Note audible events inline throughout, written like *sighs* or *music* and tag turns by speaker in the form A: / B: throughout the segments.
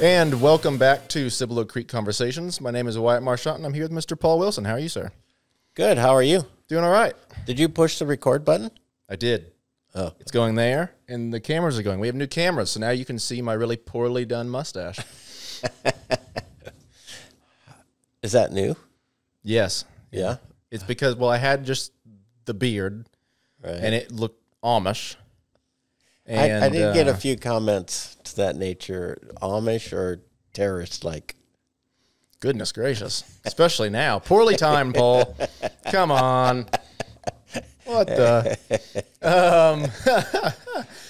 A: And welcome back to Cibolo Creek Conversations. My name is Wyatt Marchant, and I'm here with Mr. Paul Wilson. How are you, sir?
B: Good. How are you?
A: Doing all right.
B: Did you push the record button?
A: I did.
B: Oh.
A: It's going there, and the cameras are going. We have new cameras, so now you can see my really poorly done mustache. *laughs*
B: Is that new?
A: yes.
B: Yeah.
A: It's because, well, I had just the beard,
B: Right.
A: and it looked Amish.
B: I, I did get a
A: uh,
B: few comments to that nature, Amish or terrorist like.
A: Goodness gracious. Especially now. Poorly timed, Paul. Come on. What the? Um,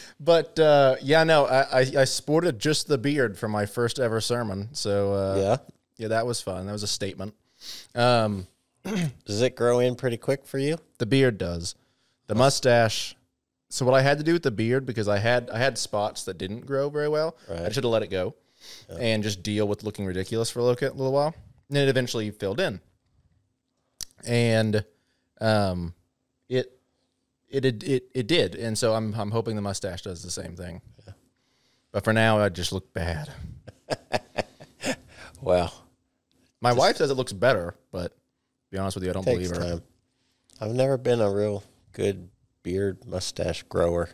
A: *laughs* but uh, yeah, no, I, I, I sported just the beard for my first ever sermon. So uh,
B: Yeah.
A: yeah, that was fun. That was a statement. Um,
B: Does it grow in pretty quick for you?
A: the beard does. The mustache. So what I had to do with the beard because I had I had spots that didn't grow very well. I should have let it go and just deal with looking ridiculous for a little, little while. And then it eventually filled in. And um, it it it it, it did. And so I'm I'm hoping the mustache does the same thing. But for now, I just look bad. *laughs*
B: Well,
A: My wife says it looks better, but to be honest with you, I don't believe her.
B: time. I've never been a real good beard mustache grower.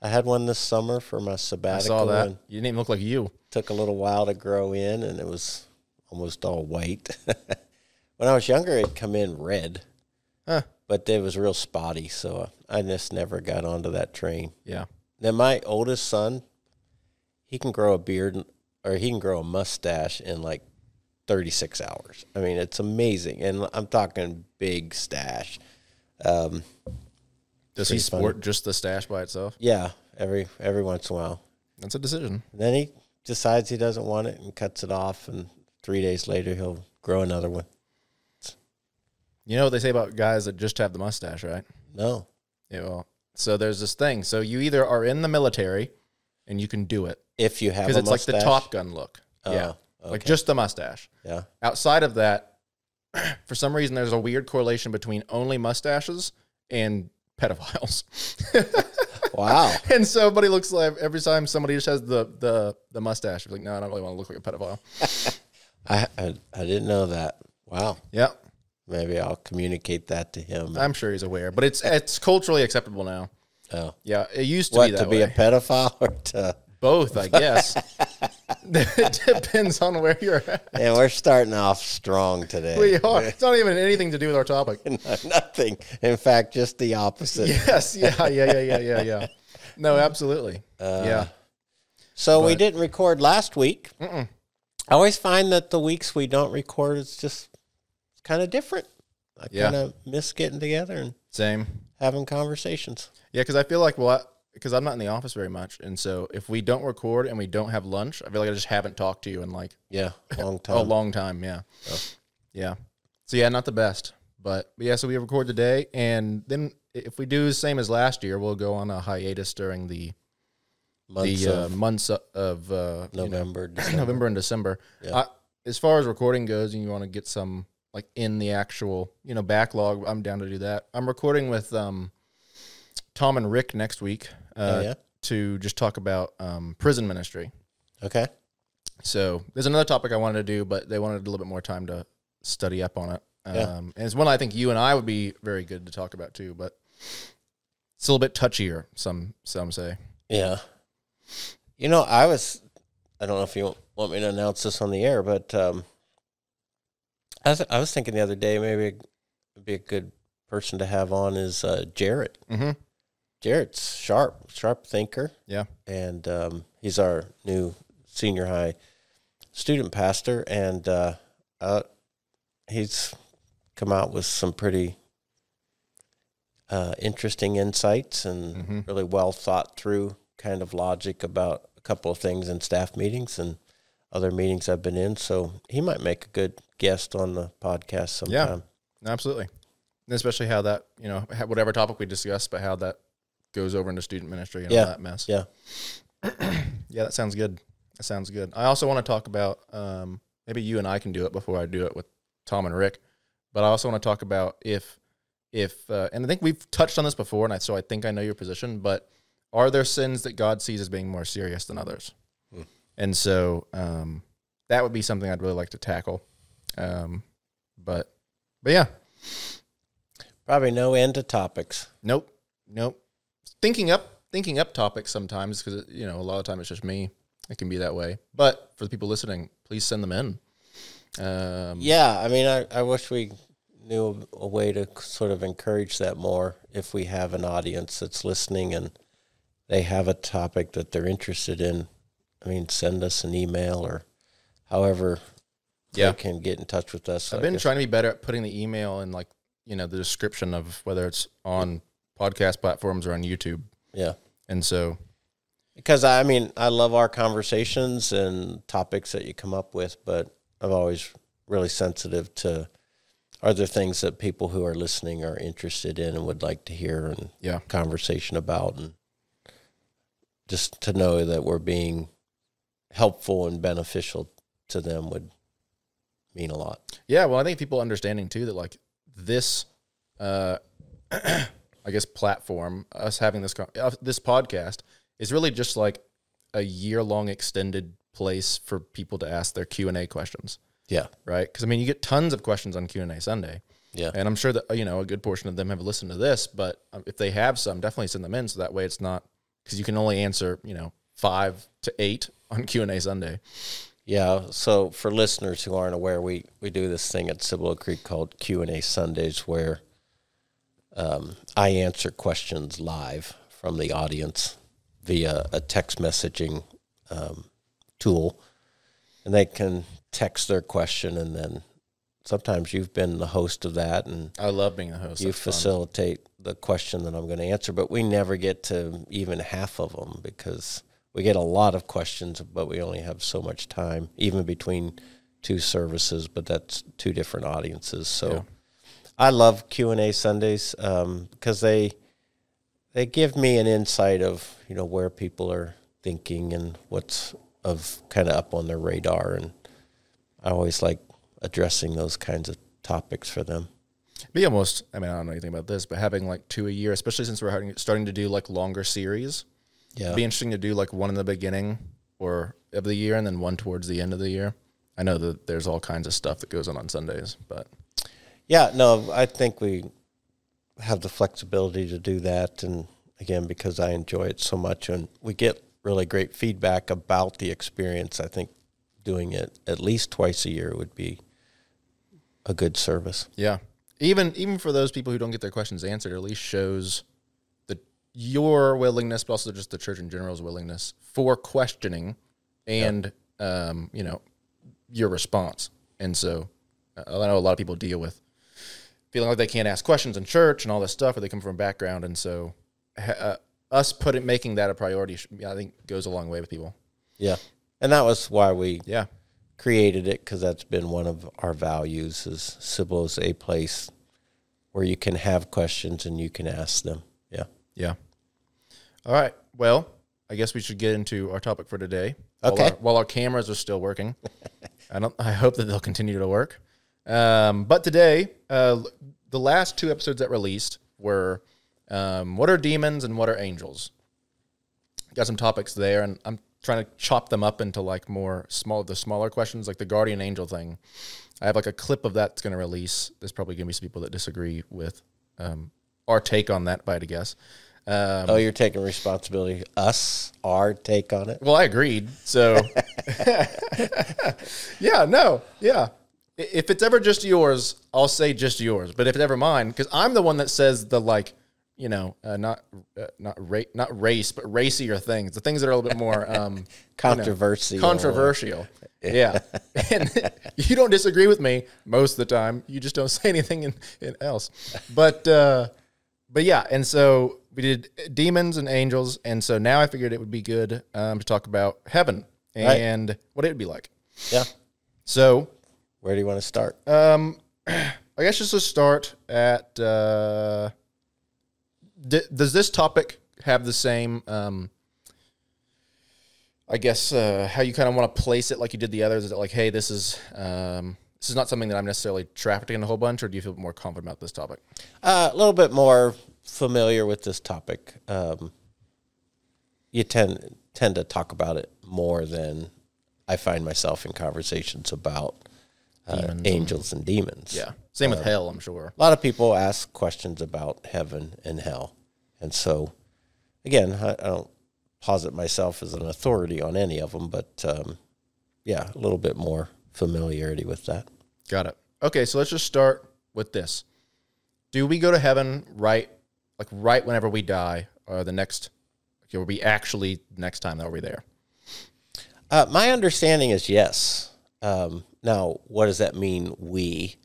B: I had one this summer for my
A: I
B: sabbatical.
A: saw that. You didn't even look like you.
B: took a little while to grow in, and it was almost all white. *laughs* when I was younger, it'd come in red,
A: Huh.
B: but it was real spotty, so I just never got onto that train.
A: Yeah.
B: Then my oldest son, he can grow a beard or he can grow a mustache in like 36 hours. I mean, it's amazing. And I'm talking big stash. Um,
A: Does he
B: Pretty funny.
A: sport just the stash by itself?
B: yeah, every every once in a while.
A: That's a decision.
B: then he decides he doesn't want it and cuts it off and 3 days later he'll grow another one.
A: You know what they say about guys that just have the mustache, right?
B: No.
A: Yeah. Well, so there's this thing. So you either are in the military and you can do it
B: If you have
A: because it's like the. Top Gun look.
B: Oh,
A: yeah. Like just the mustache.
B: Yeah.
A: Outside of that, *clears throat* for some reason, there's a weird correlation between only mustaches and pedophiles. *laughs*
B: Wow. *laughs*
A: and so, everybody looks like every time somebody just has the the the mustache, you're like, no, I don't really want to look like a pedophile. *laughs*
B: I, I I didn't know that. Wow.
A: yeah,
B: Maybe I'll communicate that to him.
A: I'm sure he's aware, but it's it's culturally acceptable now.
B: oh.
A: Yeah, it used to
B: What
A: be that
B: to be a pedophile or to
A: Both, I guess. it *laughs* *laughs* depends on where you're at.
B: Yeah, we're starting off strong today.
A: We are. It's not even anything to do with our topic. *laughs*
B: Nothing. In fact, just the opposite.
A: Yes. Yeah. Yeah. Yeah. Yeah. Yeah. Yeah. No, uh, absolutely. yeah.
B: So we didn't record last week. I always find that the weeks we don't record, it's just kind of different. I
A: Yeah.
B: kind of miss getting together and
A: Same.
B: having conversations.
A: Yeah, because I feel like well, because I'm not in the office very much, and so if we don't record and we don't have lunch, I feel like I just haven't talked to you in like
B: Yeah, long time.
A: a long time. Yeah. Yeah. So yeah, not the best, but, but yeah. So we record today, and then if we do the same as last year, we'll go on a hiatus during the
B: Months
A: the uh,
B: of
A: months of uh, you know,
B: November, December. *clears throat*
A: November and December.
B: Yeah.
A: I, as far as recording goes, and you want to get some like in the actual you know backlog, I'm down to do that. I'm recording with um, Tom and Rick next week uh,
B: Oh, yeah?
A: to just talk about um, prison ministry.
B: Okay.
A: So there's another topic I wanted to do, but they wanted a little bit more time to study up on it. Um,
B: Yeah.
A: And it's one I think you and I would be very good to talk about too, but it's a little bit touchier. Some some say.
B: Yeah. You know, I was, I don't know if you want- want me to announce this on the air, but um, I, was, I was thinking the other day maybe it'd be a good person to have on is uh, Jarrett.
A: Mm-hmm.
B: Jarrett's sharp, sharp thinker,
A: Yeah.
B: and um, he's our new senior high student pastor, and uh, uh, he's come out with some pretty uh, interesting insights and
A: Mhm.
B: really well thought through kind of logic about a couple of things in staff meetings and other meetings I've been in. So he might make a good guest on the podcast sometime.
A: Yeah, absolutely. And especially how that, you know, whatever topic we discuss, but how that goes over into student ministry and
B: Yeah.
A: all that mess.
B: Yeah. *clears throat*
A: Yeah, that sounds good. That sounds good. I also want to talk about um, maybe you and I can do it before I do it with Tom and Rick. But I also want to talk about if if uh, and I think we've touched on this before, and I, so I think I know your position. But are there sins that God sees as being more serious than others? and so um, that would be something I'd really like to tackle. Um, but but yeah,
B: Probably no end to topics.
A: nope, nope. Thinking up thinking up topics sometimes because you know a lot of time it's just me. It can be that way. But for the people listening, please send them in. Um,
B: Yeah, I mean, I, I wish we knew a, a way to sort of encourage that more. If we have an audience that's listening and they have a topic that they're interested in, I mean, send us an email or however
A: Yeah.
B: they can get in touch with us.
A: I've
B: I
A: been
B: guess-
A: trying to be better at putting the email in like you know the description of whether it's on podcast platforms or on YouTube.
B: yeah.
A: And so
B: Because I mean, I love our conversations and topics that you come up with, but I'm always really sensitive to are there things that people who are listening are interested in and would like to hear and
A: yeah,
B: conversation about and just to know that we're being helpful and beneficial to them would mean a lot.
A: yeah. Well, I think people understanding too that like this, uh, *clears throat* I guess platform, us having this uh, this podcast is really just like a year long extended place for people to ask their Q and A questions,
B: Yeah.
A: right? Because I mean, you get tons of questions on Q and A Sunday.
B: Yeah.
A: And I'm sure that you know a good portion of them have listened to this, but um, if they have some, definitely send them in so that way it's not because you can only answer you know five to eight on Q and A Sunday.
B: Yeah. So for listeners who aren't aware, we, we do this thing at Cibolo Creek called Q and A Sundays, where um, I answer questions live from the audience via a text messaging um, tool, and they can text their question, and then sometimes you've been the host of that, and
A: I love being the host.
B: you
A: That's fun.
B: facilitate the question that I'm going to answer, but we never get to even half of them because we get a lot of questions, but we only have so much time, even between two services. But that's two different audiences, so
A: Yeah.
B: I love Q and A Sundays um, because they they give me an insight of you know where people are thinking and what's of kind of up on their radar, and I always like addressing those kinds of topics for them.
A: be almost i mean i don't know anything about this but having like two a year especially since we're starting to do like longer series
B: Yeah.
A: it'd be interesting to do like one in the beginning or of the year and then one towards the end of the year i know that there's all kinds of stuff that goes on on sundays but
B: Yeah, no, I think we have the flexibility to do that. And again, because I enjoy it so much and we get really great feedback about the experience, I think doing it at least twice a year would be a good service.
A: yeah even even for those people who don't get their questions answered it at least shows the your willingness but also just the church in general's willingness for questioning and um you know your response and so uh, i know a lot of people deal with feeling like they can't ask questions in church and all this stuff or they come from a background and so uh, us putting making that a priority i think goes a long way with people
B: Yeah. And that was why we
A: yeah
B: created it because that's been one of our values is Cibolo's a place where you can have questions and you can ask them. Yeah.
A: Yeah. All right. Well, I guess we should get into our topic for today. While
B: Okay.
A: our, while our cameras are still working, *laughs* I don't. I hope that they'll continue to work. Um, but today, uh, the last two episodes that released were um, what are demons and what are angels. Got some topics there, and I'm trying to chop them up into like more small, the smaller questions, like the guardian angel thing. I have like a clip of that that's going to release. There's probably going to be some people that disagree with um, our take on that, by I guess. Um,
B: Oh, you're taking responsibility. Us, our take on it.
A: Well, I agreed. So, *laughs* *laughs* yeah, no, yeah. If it's ever just yours, I'll say just yours. But if it's ever mine, because I'm the one that says the like, you know, uh, not uh, not ra- not race, but racier things, the things that are a little bit more *laughs* um,
B: Controversy.
A: controversial. Yeah, *laughs* and *laughs* you don't disagree with me most of the time. You just don't say anything in, in else. But uh, but yeah, and so we did demons and angels, and so now I figured it would be good um, to talk about heaven
B: Right.
A: and what it would be like.
B: Yeah.
A: So
B: Where do you want to start?
A: um, *clears throat* I guess just to start at, uh, d- does this topic have the same, um, I guess, uh, how you kind of want to place it like you did the others? Is it like, hey, this is, um, this is not something that I'm necessarily trafficking in a whole bunch, or do you feel more confident about this topic?
B: Uh, a little bit more familiar with this topic. Um, you tend tend to talk about it more than I find myself in conversations about uh, angels and demons.
A: Yeah. Same with hell, I'm sure.
B: A lot of people ask questions about heaven and hell. And so, again, I, I don't posit myself as an authority on any of them, but um, yeah, a little bit more familiarity with that.
A: Got it. Okay, so let's just start with this. Do we go to heaven right like right whenever we die or the next okay, will be actually next time that we're there?
B: Uh, my understanding is yes. Um, now, what does that mean, we?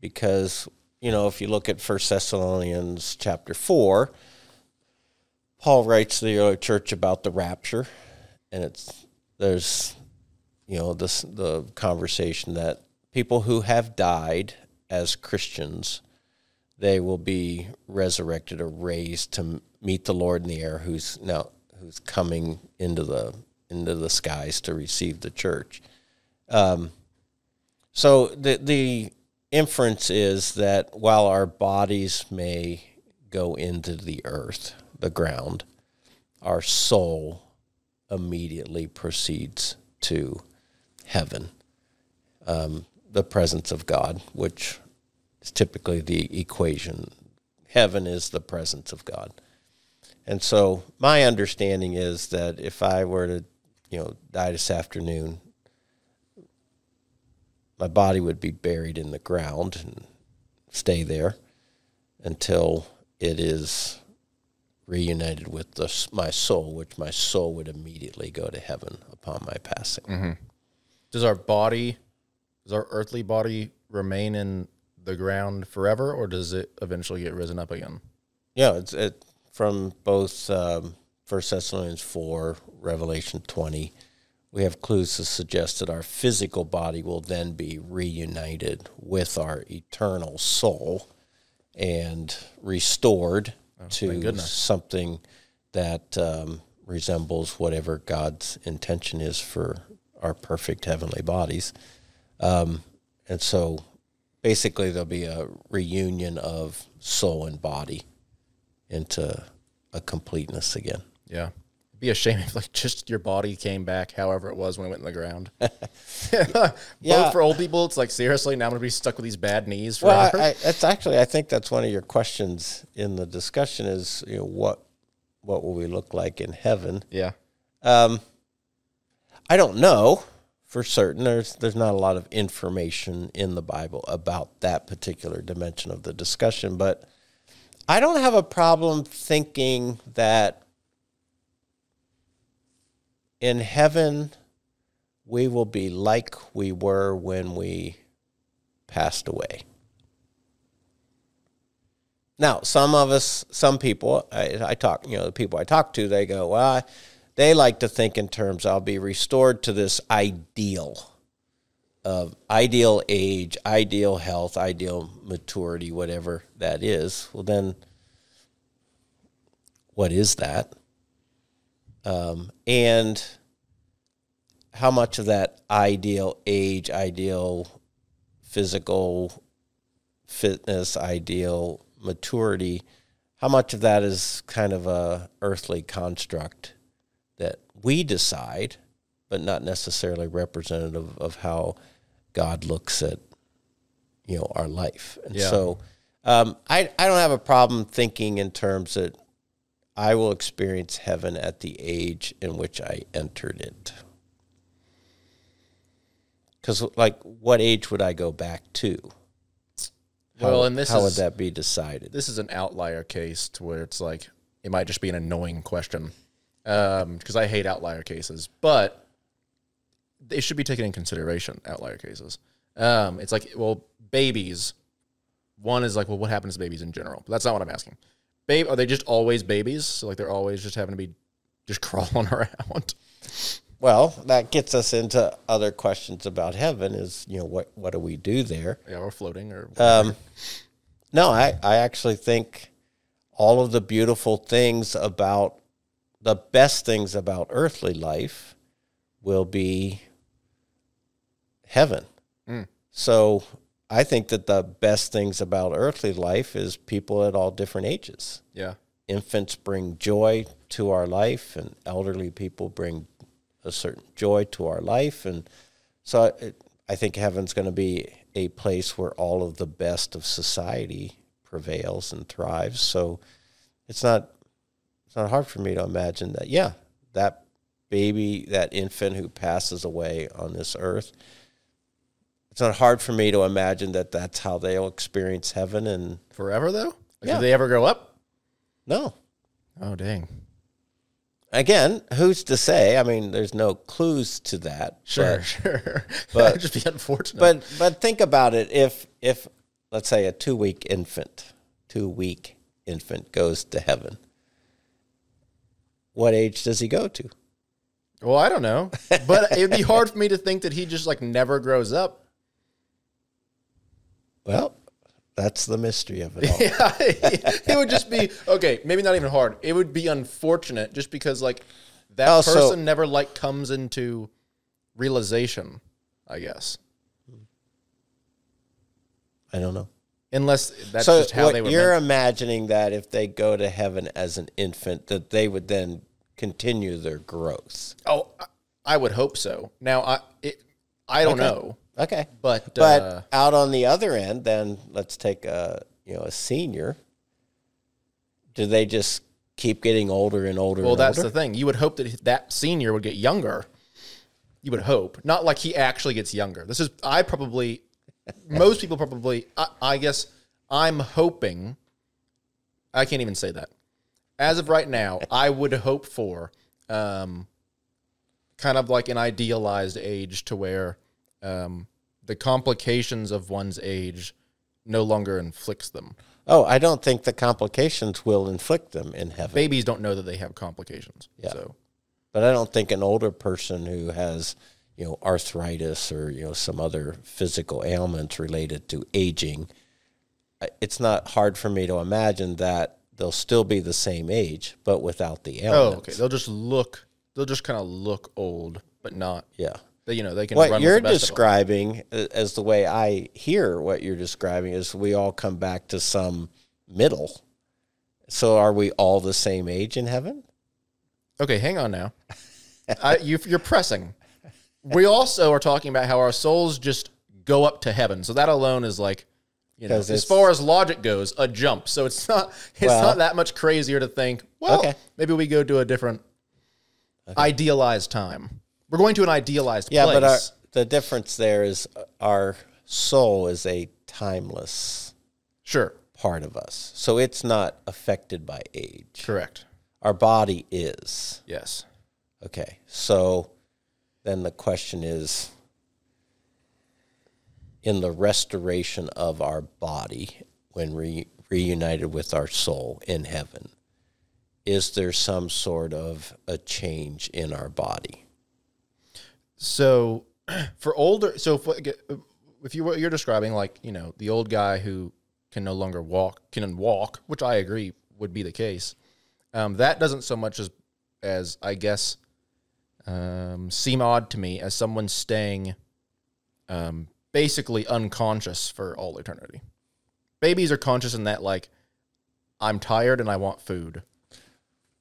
B: Because, you know, if you look at First Thessalonians chapter 4, Paul writes to the early church about the rapture, and it's there's, you know, this the conversation that people who have died as Christians, they will be resurrected or raised to meet the Lord in the air, who's now who's coming into the into the skies to receive the church. Um, so the the inference is that while our bodies may go into the earth, the ground, our soul immediately proceeds to heaven, um, the presence of God, which is typically the equation. Heaven is the presence of God. And so my understanding is that if I were to, you know, die this afternoon, my body would be buried in the ground and stay there until it is reunited with the, my soul, which my soul would immediately go to heaven upon my passing.
A: Does our body does our earthly body remain in the ground forever or does it eventually get risen up again?
B: Yeah, it's it from both um, First Thessalonians four, Revelation twenty. We have clues to suggest that our physical body will then be reunited with our eternal soul and restored to something that um, resembles whatever God's intention is for our perfect heavenly bodies. Um, and so basically, there'll be a reunion of soul and body into a completeness again.
A: Yeah. It'd be a shame if like just your body came back however it was when it went in the ground. *laughs* *laughs* Both
B: Yeah.
A: for old people, it's like seriously, now I'm gonna be stuck with these bad knees
B: Well,
A: forever.
B: I, I, it's actually I think that's one of your questions in the discussion is you know what what will we look like in heaven?
A: yeah.
B: Um, I don't know for certain. There's there's not a lot of information in the Bible about that particular dimension of the discussion, but I don't have a problem thinking that in heaven we will be like we were when we passed away. Now, some of us, some people, I, I talk, you know, the people I talk to, they go, well, I, they like to think in terms, I'll be restored to this ideal of ideal age, ideal health, ideal maturity, whatever that is. Well, then, what is that? Um, and how much of that ideal age, ideal physical fitness, ideal maturity, how much of that is kind of a earthly construct that we decide, but not necessarily representative of how God looks at you know our life. And
A: Yeah.
B: so um, I I don't have a problem thinking in terms that I will experience heaven at the age in which I entered it. Because, like, what age would I go back to? How,
A: Well, and this
B: how would that be decided?
A: This is an outlier case to where it's like it might just be an annoying question. Um, because I hate outlier cases, but they should be taken in consideration, outlier cases. Um, it's like, well, babies. One is like, well, what happens to babies in general? But that's not what I'm asking. Babe, are they just always babies? So like they're always just having to be just *laughs* crawling around.
B: Well, that gets us into other questions about heaven. Is you know what what do we do there?
A: Yeah, or floating or
B: Um, no, I I actually think all of the beautiful things about the best things about earthly life will be heaven.
A: Mm.
B: So I think that the best things about earthly life is people at all different ages.
A: yeah.
B: infants bring joy to our life and elderly people bring a certain joy to our life, and so it, I think heaven's going to be a place where all of the best of society prevails and thrives. So it's not it's not hard for me to imagine that. Yeah, that baby, that infant who passes away on this earth. It's not hard for me to imagine that that's how they'll experience heaven. And
A: Forever though? Like,
B: Yeah.
A: Do they ever grow up?
B: no,
A: Oh dang.
B: again, who's to say? I mean, there's no clues to that.
A: Sure,
B: but-
A: sure. *laughs*
B: but-
A: just be unfortunate.
B: But but think about it. If if let's say a two week infant, two week infant goes to heaven, what age does he go to?
A: well, I don't know. But it'd be hard for me to think that he just like never grows up.
B: Well, that's the mystery of it *laughs* all.
A: Yeah, *laughs* it would just be okay. Maybe not even hard. It would be unfortunate just because like that
B: Oh, so-
A: person never like comes into realization. I guess
B: I don't know.
A: unless that's
B: so
A: just how they were.
B: you're
A: meant-
B: imagining that if they go to heaven as an infant, that they would then continue their growth.
A: Oh, I- I would hope so. Now I it, I don't
B: Okay.
A: know,
B: Okay.
A: but
B: But
A: uh,
B: out on the other end, then let's take a you know a senior. Do they just keep getting older and older?
A: well,
B: and
A: that's
B: older?
A: the thing. You would hope that that senior would get younger. You would hope, not like he actually gets younger. This is I probably most people probably I, I guess I'm hoping. I can't even say that. As of right now, *laughs* I would hope for um, kind of like an idealized age to where um, the complications of one's age no longer inflicts them.
B: Oh, I don't think the complications will inflict them in heaven.
A: Babies don't know that they have complications.
B: Yeah.
A: So
B: But I don't think an older person who has, you know, arthritis or, you know, some other physical ailments related to aging, it's not hard for me to imagine that they'll still be the same age, but without the ailments.
A: Oh, okay. They'll just look. They'll just kind of look old, but not.
B: Yeah.
A: You know, they can.
B: What you're describing, uh, as the way I hear what you're describing, is we all come back to some middle. So are we all the same age in heaven?
A: Okay, hang on now. I, you, you're pressing. We also are talking about how our souls just go up to heaven. So that alone is like, you know, as far as logic goes, a jump. So it's not. It's
B: Well-
A: not that much crazier to think. Well,
B: Okay.
A: maybe we go to a different idealized time. We're going to an idealized
B: Yeah,
A: place.
B: but our, the difference there is uh, our soul is a timeless
A: sure,
B: part of us. So it's not affected by age.
A: correct.
B: Our body is.
A: Yes.
B: Okay. So then the question is in the restoration of our body when re- reunited with our soul in heaven, is there some sort of a change in our body?
A: So *clears throat* for older, so if, if you what you're describing, like you know, the old guy who can no longer walk, can walk, which I agree would be the case. Um, that doesn't so much as as I guess um, seem odd to me as someone staying um, basically unconscious for all eternity. Babies are conscious in that like I'm tired and I want food.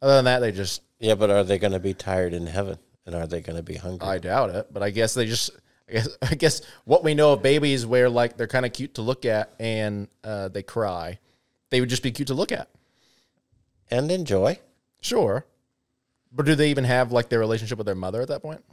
A: Other than that, they just
B: Yeah, but are they going to be tired in heaven? And are they going to be hungry?
A: I doubt it, but I guess they just. I guess, *laughs* I guess what we know of babies, where like they're kind of cute to look at and uh, they cry, they would just be cute to look at.
B: and enjoy.
A: Sure, but do they even have like their relationship with their mother at that point?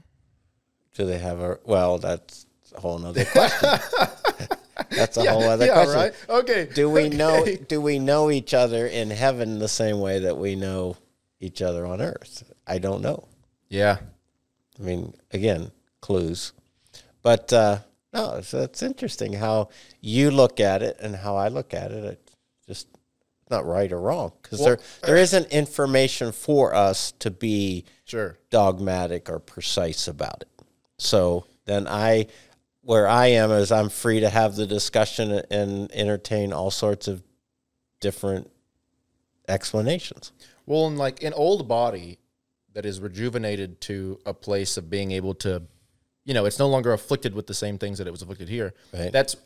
B: Do they have a well? That's a whole nother question. *laughs* that's a whole other
A: yeah,
B: question.
A: right. Okay.
B: Do we know?
A: Okay.
B: Do we know each other in heaven the same way that we know each other on earth? I don't know.
A: Yeah.
B: I mean, again, clues. But uh, no, it's, it's interesting how you look at it and how I look at it. It's just not right or wrong because
A: Well,
B: there there isn't information for us to be
A: Sure.
B: dogmatic or precise about it. So then I, where I am is I'm free to have the discussion and entertain all sorts of different explanations.
A: Well, in like an old body that is rejuvenated to a place of being able to, you know, it's no longer afflicted with the same things that it was afflicted here.
B: Right.
A: That's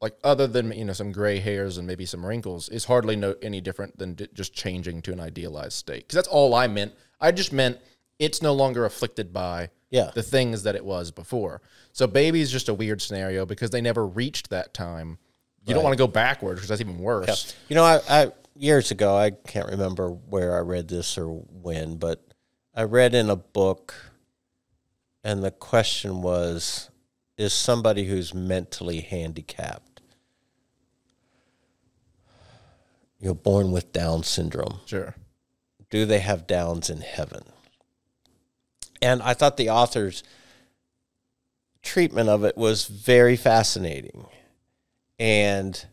A: like other than you know some gray hairs and maybe some wrinkles is hardly no any different than d- just changing to an idealized state. Because that's all I meant. I just meant it's no longer afflicted by
B: Yeah.
A: the things that it was before. So baby is just a weird scenario because they never reached that time. You don't want to go backwards because that's even worse.
B: You know, I, I years ago, I can't remember where I read this or when, but I read in a book, and the question was, is somebody who's mentally handicapped, you know, born with Down syndrome,
A: Sure.
B: do they have Downs in heaven? And I thought the author's treatment of it was very fascinating. And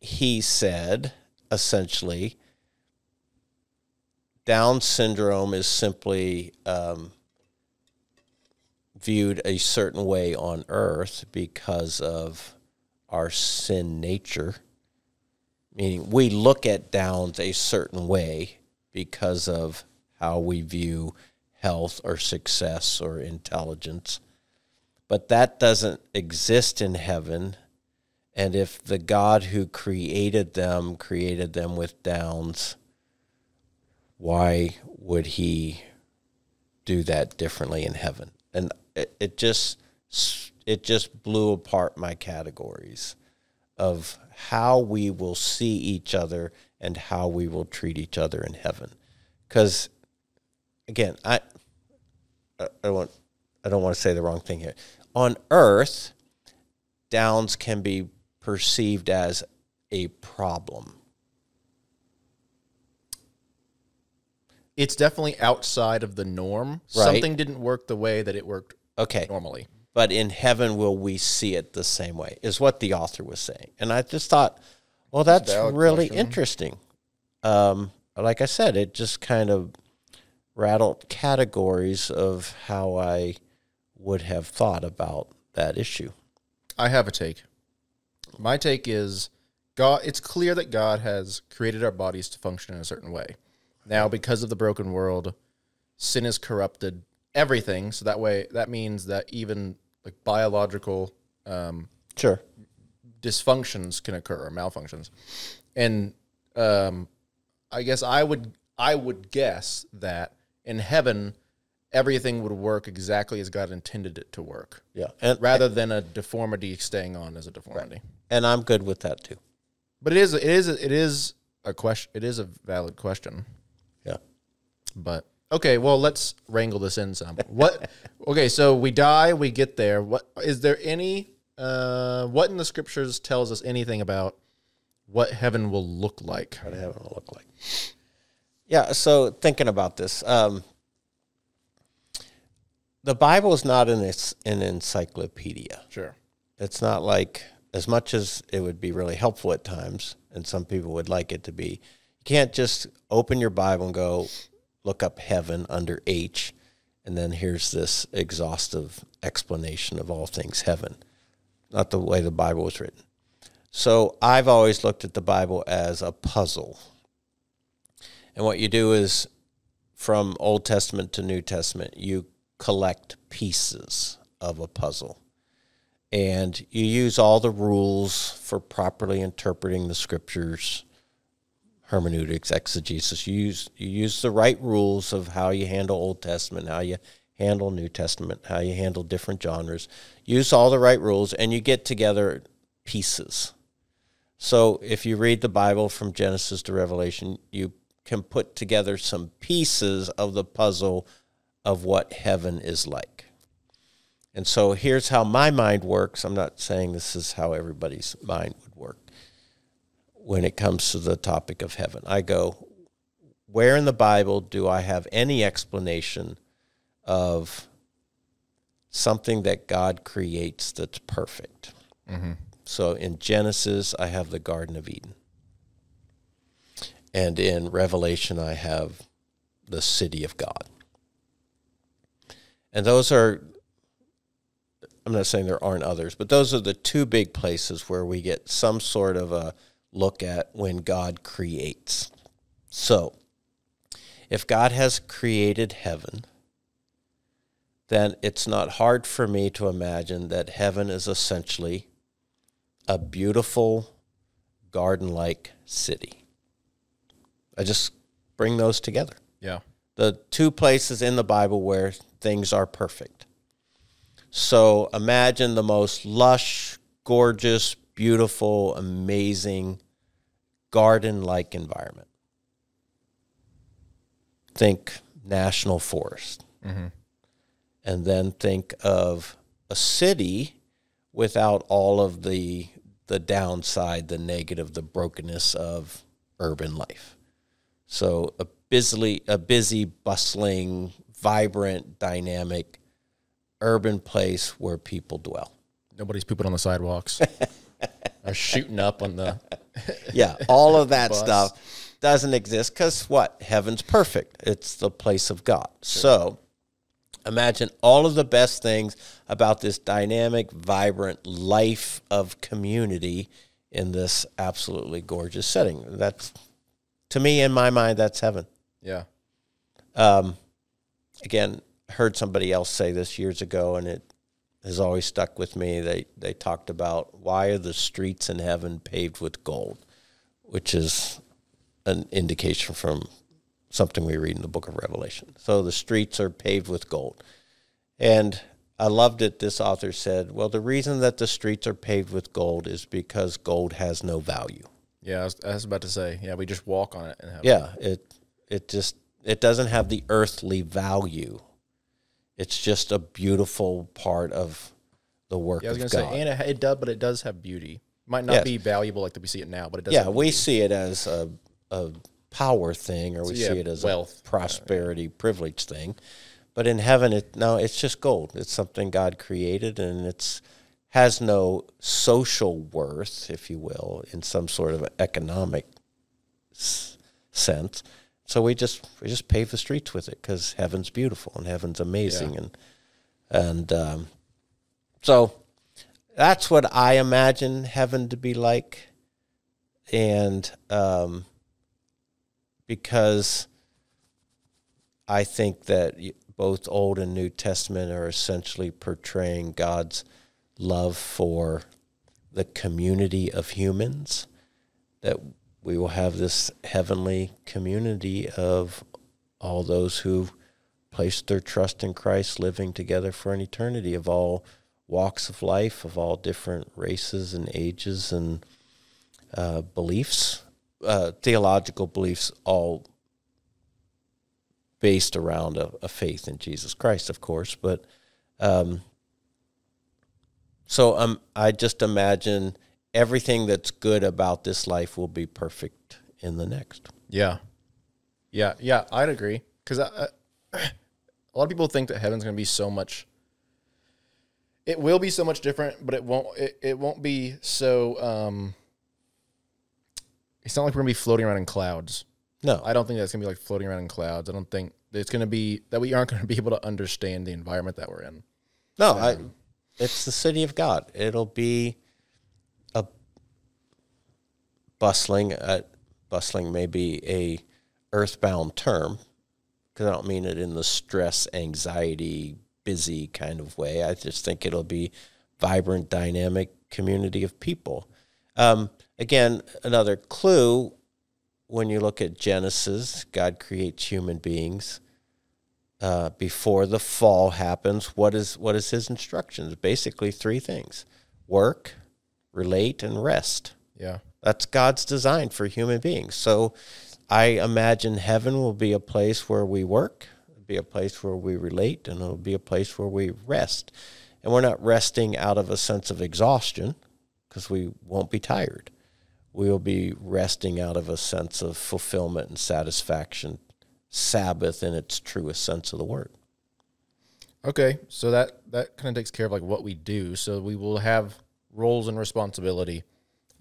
B: he said essentially, Down syndrome is simply um, viewed a certain way on earth because of our sin nature. Meaning we look at downs a certain way because of how we view health or success or intelligence. But that doesn't exist in heaven. And if the god who created them created them with downs why would he do that differently in heaven and it, it just it just blew apart my categories of how we will see each other and how we will treat each other in heaven. Because again, I I want I don't want to say the wrong thing here. On earth, downs can be perceived as a problem.
A: It's definitely outside of the norm.
B: Right.
A: Something didn't work the way that it worked
B: Okay.
A: normally.
B: but in heaven will we see it the same way is what the author was saying and i just thought well that's really
A: question.
B: interesting um, like i said it just kind of rattled categories of how i would have thought about that issue
A: I have a take. My take is God it's clear that God has created our bodies to function in a certain way. Now because of the broken world, sin has corrupted everything, so that way that means that even like biological um,
B: sure
A: dysfunctions can occur or malfunctions. And um, I guess I would I would guess that in heaven everything would work exactly as God intended it to work
B: yeah and
A: rather than a deformity staying on as a deformity.
B: and i'm good with that too
A: But it is it is it is a question. It is a valid question. But okay, well let's wrangle this in some. What? *laughs* okay, so we die, we get there. What is there any? Uh, what in the scriptures tells us anything about what heaven will look like?
B: what heaven will look like yeah so thinking about this um, the bible is not an, an encyclopedia
A: Sure.
B: It's not like as much as it would be really helpful at times, and some people would like it to be. You can't just open your Bible and go look up heaven under H, and then here's this exhaustive explanation of all things heaven. Not the way the Bible was written. So I've always looked at the Bible as a puzzle. And what you do is from Old Testament to New Testament, you collect pieces of a puzzle and you use all the rules for properly interpreting the scriptures hermeneutics exegesis. You use you use the right rules of how you handle old testament how you handle new testament how you handle different genres. Use all the right rules and you get together pieces. So if you read the bible from genesis to revelation you can put together some pieces of the puzzle of what heaven is like. And so here's how my mind works. I'm not saying this is how everybody's mind would work when it comes to the topic of heaven. I go, where in the Bible do I have any explanation of something that God creates that's perfect? Mm-hmm. So in Genesis, I have the Garden of Eden. And in Revelation, I have the city of God. And those are I'm not saying there aren't others, but those are the two big places where we get some sort of a look at when God creates. So, if God has created heaven, then it's not hard for me to imagine that heaven is essentially a beautiful garden like city. I just bring those together.
A: Yeah.
B: the two places in the Bible where things are perfect. So imagine the most lush, gorgeous, beautiful, amazing garden like environment. Think national forest.
A: Mm-hmm.
B: And then think of a city without all of the the downside, the negative, the brokenness of urban life. So a busy, a busy, bustling, vibrant, dynamic urban place where people dwell.
A: Nobody's pooping on the sidewalks. *laughs* *laughs* or shooting up on the *laughs*
B: Yeah, all of that *laughs*
A: Bus.
B: stuff doesn't exist because what? Heaven's perfect. It's the place of God. So imagine all of the best things about this dynamic, vibrant life of community in this absolutely gorgeous setting. That's, to me, in my mind, that's heaven.
A: yeah.
B: Um, again, heard somebody else say this years ago, and it has always stuck with me. They they talked about why are the streets in heaven paved with gold, which is an indication from something we read in the book of Revelation. So the streets are paved with gold, and I loved it. This author said, "Well, the reason that the streets are paved with gold is because gold has no value."
A: Yeah, I was, I was about to say. Yeah, we just walk on it and have
B: Yeah, it it just it doesn't have the earthly value. It's just a beautiful part of the work
A: Yeah, I was
B: of
A: gonna
B: God.
A: say, and it, it does, but it does have beauty. Might not
B: Yes.
A: be valuable like that we see it now, but it does.
B: yeah, we see it as a a power thing, or we
A: yeah,
B: see it as
A: wealth.
B: a prosperity, privilege thing. But in heaven, it no, it's just gold. It's something God created, and it's has no social worth, if you will, in some sort of economic s- sense. So we just we just pave the streets with it because heaven's beautiful and heaven's amazing,
A: Yeah.
B: and and um, so that's what I imagine heaven to be like, and um, because I think that both Old and New Testament are essentially portraying God's love for the community of humans, that we will have this heavenly community of all those who placed their trust in Christ living together for an eternity of all walks of life, of all different races and ages and uh, beliefs, uh, theological beliefs, all based around a, a faith in Jesus Christ, of course. But um, so um, I just imagine everything that's good about this life will be perfect in the next.
A: Yeah, yeah, yeah. I'd agree because *clears throat* a lot of people think that heaven's going to be so much. It will be so much different, but it won't. It, it won't be so. Um, it's not like we're gonna be floating around in clouds.
B: No,
A: I don't think that's gonna be like floating around in clouds. I don't think it's gonna be that we aren't gonna be able to understand the environment that we're in.
B: No, I, it's the city of God. It'll be a bustling. Uh, bustling may be a earthbound term because I don't mean it in the stress, anxiety, busy kind of way. I just think it'll be vibrant, dynamic community of people. Um, again, another clue when you look at Genesis, God creates human beings uh, before the fall happens, what is what is his instructions? Basically, three things: work, relate, and rest.
A: Yeah,
B: That's God's design for human beings. So, I imagine heaven will be a place where we work, be a place where we relate, and it'll be a place where we rest. And we're not resting out of a sense of exhaustion, because we won't be tired. We will be resting out of a sense of fulfillment and satisfaction, Sabbath in its truest sense of the word.
A: Okay, so that that kind of takes care of like what we do. So we will have roles and responsibility.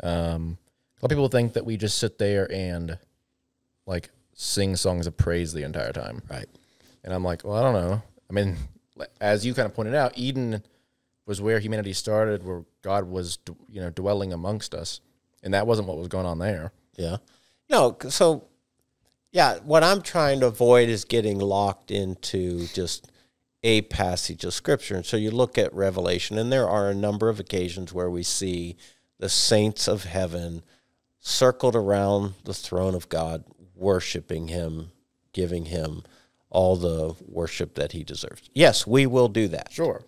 A: Um, lot of people think that we just sit there and like sing songs of praise the entire time,
B: Right.
A: and I'm like, well, I don't know. I mean, *laughs* as you kind of pointed out, Eden was where humanity started, where God was, you know, dwelling amongst us, and that wasn't what was going on there.
B: Yeah. No, so yeah, what I'm trying to avoid is getting locked into just a passage of scripture. And so you look at Revelation, and there are a number of occasions where we see the saints of heaven circled around the throne of God, worshiping Him, giving Him all the worship that he deserves. Yes, we will do that.
A: Sure.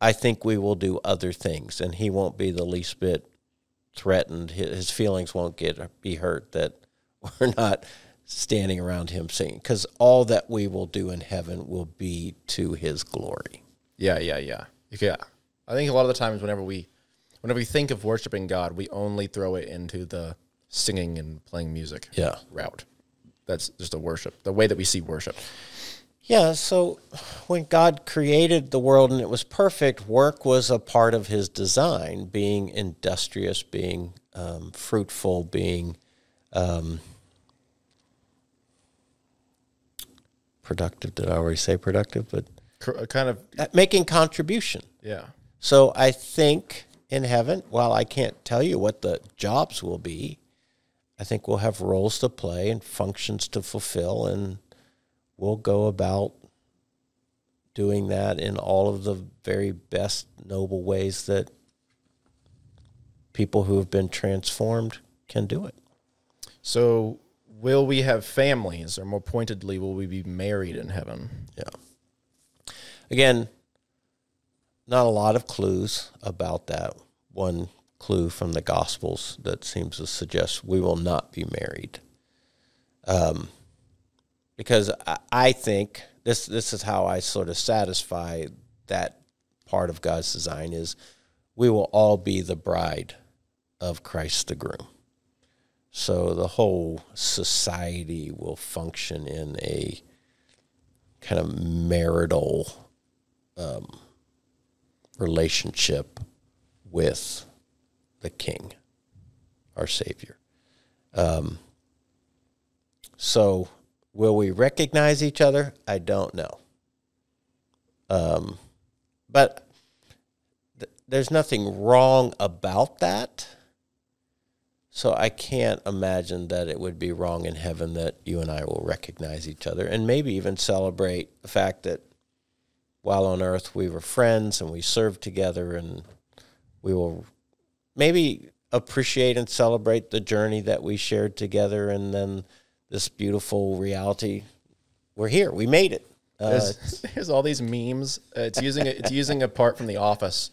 B: I think we will do other things, and he won't be the least bit threatened. His feelings won't get be hurt that *laughs* we're not standing around him singing, because all that we will do in heaven will be to his glory.
A: Yeah, yeah, yeah. Yeah. I think a lot of the times whenever we whenever we think of worshiping God, we only throw it into the singing and playing music
B: Yeah.
A: route. That's just a worship, the way that we see worship.
B: Yeah, so when God created the world and it was perfect, work was a part of his design, being industrious, being um, fruitful, being um, productive. Did I already say productive? But
A: Kind of,
B: uh, making contribution.
A: yeah.
B: So I think in heaven, while I can't tell you what the jobs will be, I think we'll have roles to play and functions to fulfill, and we'll go about doing that in all of the very best, noble ways that people who have been transformed can do it.
A: So, will we have families, or more pointedly, will we be married in heaven?
B: Yeah. Again, not a lot of clues about that. One clue from the Gospels that seems to suggest we will not be married. Um, because I, I think this this is how I sort of satisfy that part of God's design is we will all be the bride of Christ the groom. So the whole society will function in a kind of marital um, relationship with the King, our Savior. Um, so, will we recognize each other? I don't know. Um, but th- there's nothing wrong about that. So I can't imagine that it would be wrong in heaven that you and I will recognize each other and maybe even celebrate the fact that while on earth we were friends and we served together and we will maybe appreciate and celebrate the journey that we shared together and then this beautiful reality. We're here. We made it. Uh,
A: There's, *laughs* there's all these memes. Uh, it's using a, it's using a part from The Office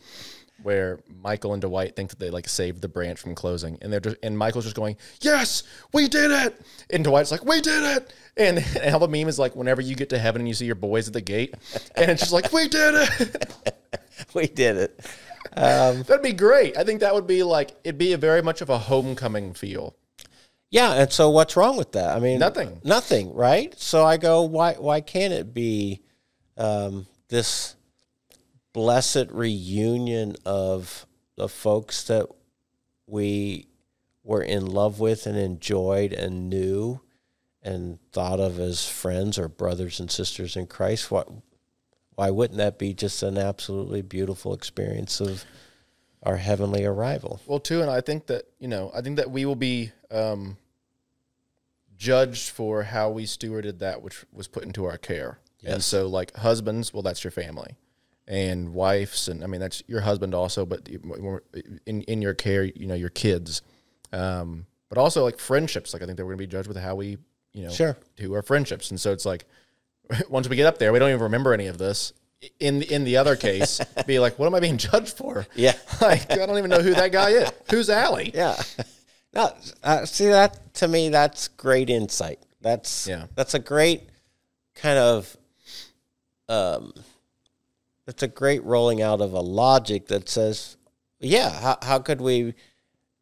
A: where Michael and Dwight think that they like saved the branch from closing, and they're just and Michael's just going, "Yes, we did it," and Dwight's like, "We did it," and, *laughs* and how the meme is like, whenever you get to heaven and you see your boys at the gate, and it's just like, "We did it." *laughs*
B: we did it um, *laughs*
A: That'd be great. I think that would be like it'd be a very much of a homecoming feel.
B: yeah and so what's wrong with that i mean
A: Nothing.
B: nothing right so i go why why can't it be um, this blessed reunion of the folks that we were in love with and enjoyed and knew and thought of as friends or brothers and sisters in Christ. Why, why wouldn't that be just an absolutely beautiful experience of our heavenly arrival?
A: Well, too, and I think that you know, I think that we will be um, judged for how we stewarded that which was put into our care. And so, like husbands, well, that's your family, and wives, and I mean that's your husband also, but in in your care, you know, your kids, um, but also like friendships. Like I think that we're gonna be judged with how we, you know,
B: Sure.
A: do our friendships, and so it's like *laughs* once we get up there, we don't even remember any of this. In in the other case, *laughs* be like, what am I being judged for?
B: Yeah. *laughs*
A: like I don't even know who that guy is. Who's Allie?
B: Yeah. No, uh, see that to me, that's great insight. That's
A: Yeah.
B: That's a great kind of um. That's a great rolling out of a logic that says, yeah, how how could we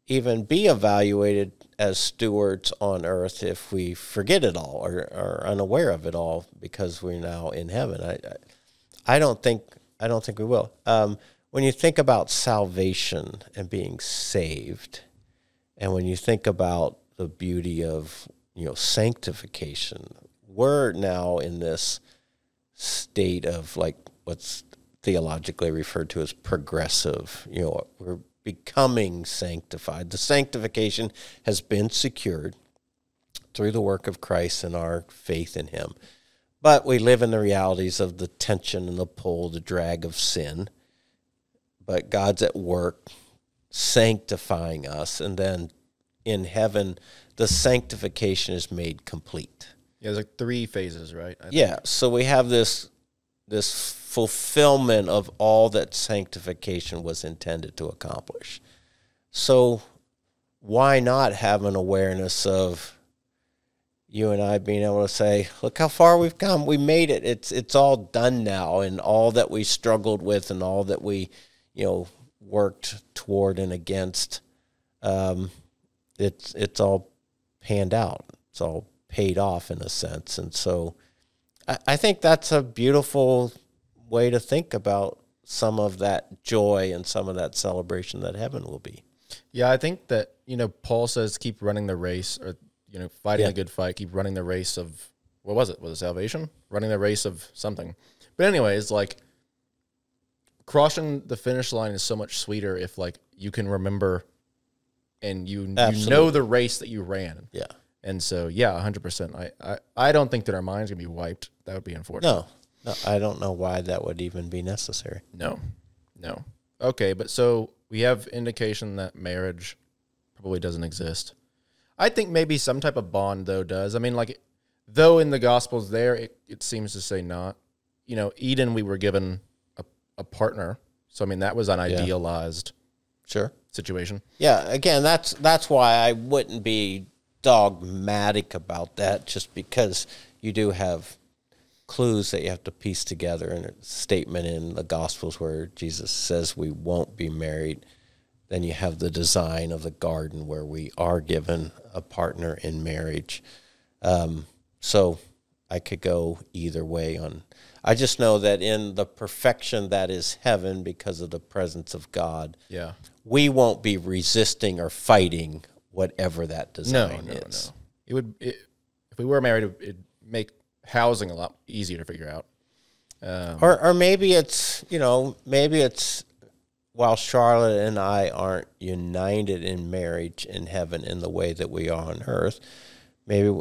B: even be evaluated as stewards on earth if we forget it all or are unaware of it all because we're now in heaven? I, I, I don't think I don't think we will. Um, when you think about salvation and being saved, and when you think about the beauty of you know sanctification, we're now in this state of like what's theologically referred to as progressive. You know, we're becoming sanctified. The sanctification has been secured through the work of Christ and our faith in Him. But we live in the realities of the tension and the pull, the drag of sin. But God's at work sanctifying us. And then in heaven, the sanctification is made complete.
A: Yeah, there's like three phases, right?
B: Yeah. So we have this this fulfillment of all that sanctification was intended to accomplish. So why not have an awareness of you and I being able to say, look how far we've come. We made it. It's it's all done now and all that we struggled with and all that we, you know, worked toward and against um, it's it's all panned out. It's all paid off in a sense. And so I, I think that's a beautiful way to think about some of that joy and some of that celebration that heaven will be.
A: Yeah, I think that, you know, Paul says keep running the race or, you know, fighting
B: Yeah.
A: a good fight, keep running the race of, what was it? Was it salvation? Running the race of something. But, anyways, like, crossing the finish line is so much sweeter if, like, you can remember and you, you know the race that you ran.
B: Yeah.
A: And so, yeah, 100%. I, I, I don't think that our minds going to be wiped. That would be unfortunate.
B: No, no, I don't know why that would even be necessary.
A: No, no. Okay, but so we have indication that marriage probably doesn't exist. I think maybe some type of bond though does. I mean, like, though in the Gospels there it, it seems to say not. You know, Eden we were given a, a partner, so I mean that was an idealized
B: Sure.
A: situation.
B: Yeah, again, that's that's why I wouldn't be dogmatic about that just because you do have clues that you have to piece together in a statement in the gospels where Jesus says we won't be married. Then you have the design of the garden where we are given a partner in marriage. Um, so I could go either way on I just know that in the perfection that is heaven because of the presence of God,
A: Yeah.
B: we won't be resisting or fighting whatever that design
A: no,
B: is.
A: no. It would it, if we were married, it'd, it'd make housing a lot easier to figure out. Um,
B: Or, or maybe it's you know maybe it's while Charlotte and I aren't united in marriage in heaven in the way that we are on earth, maybe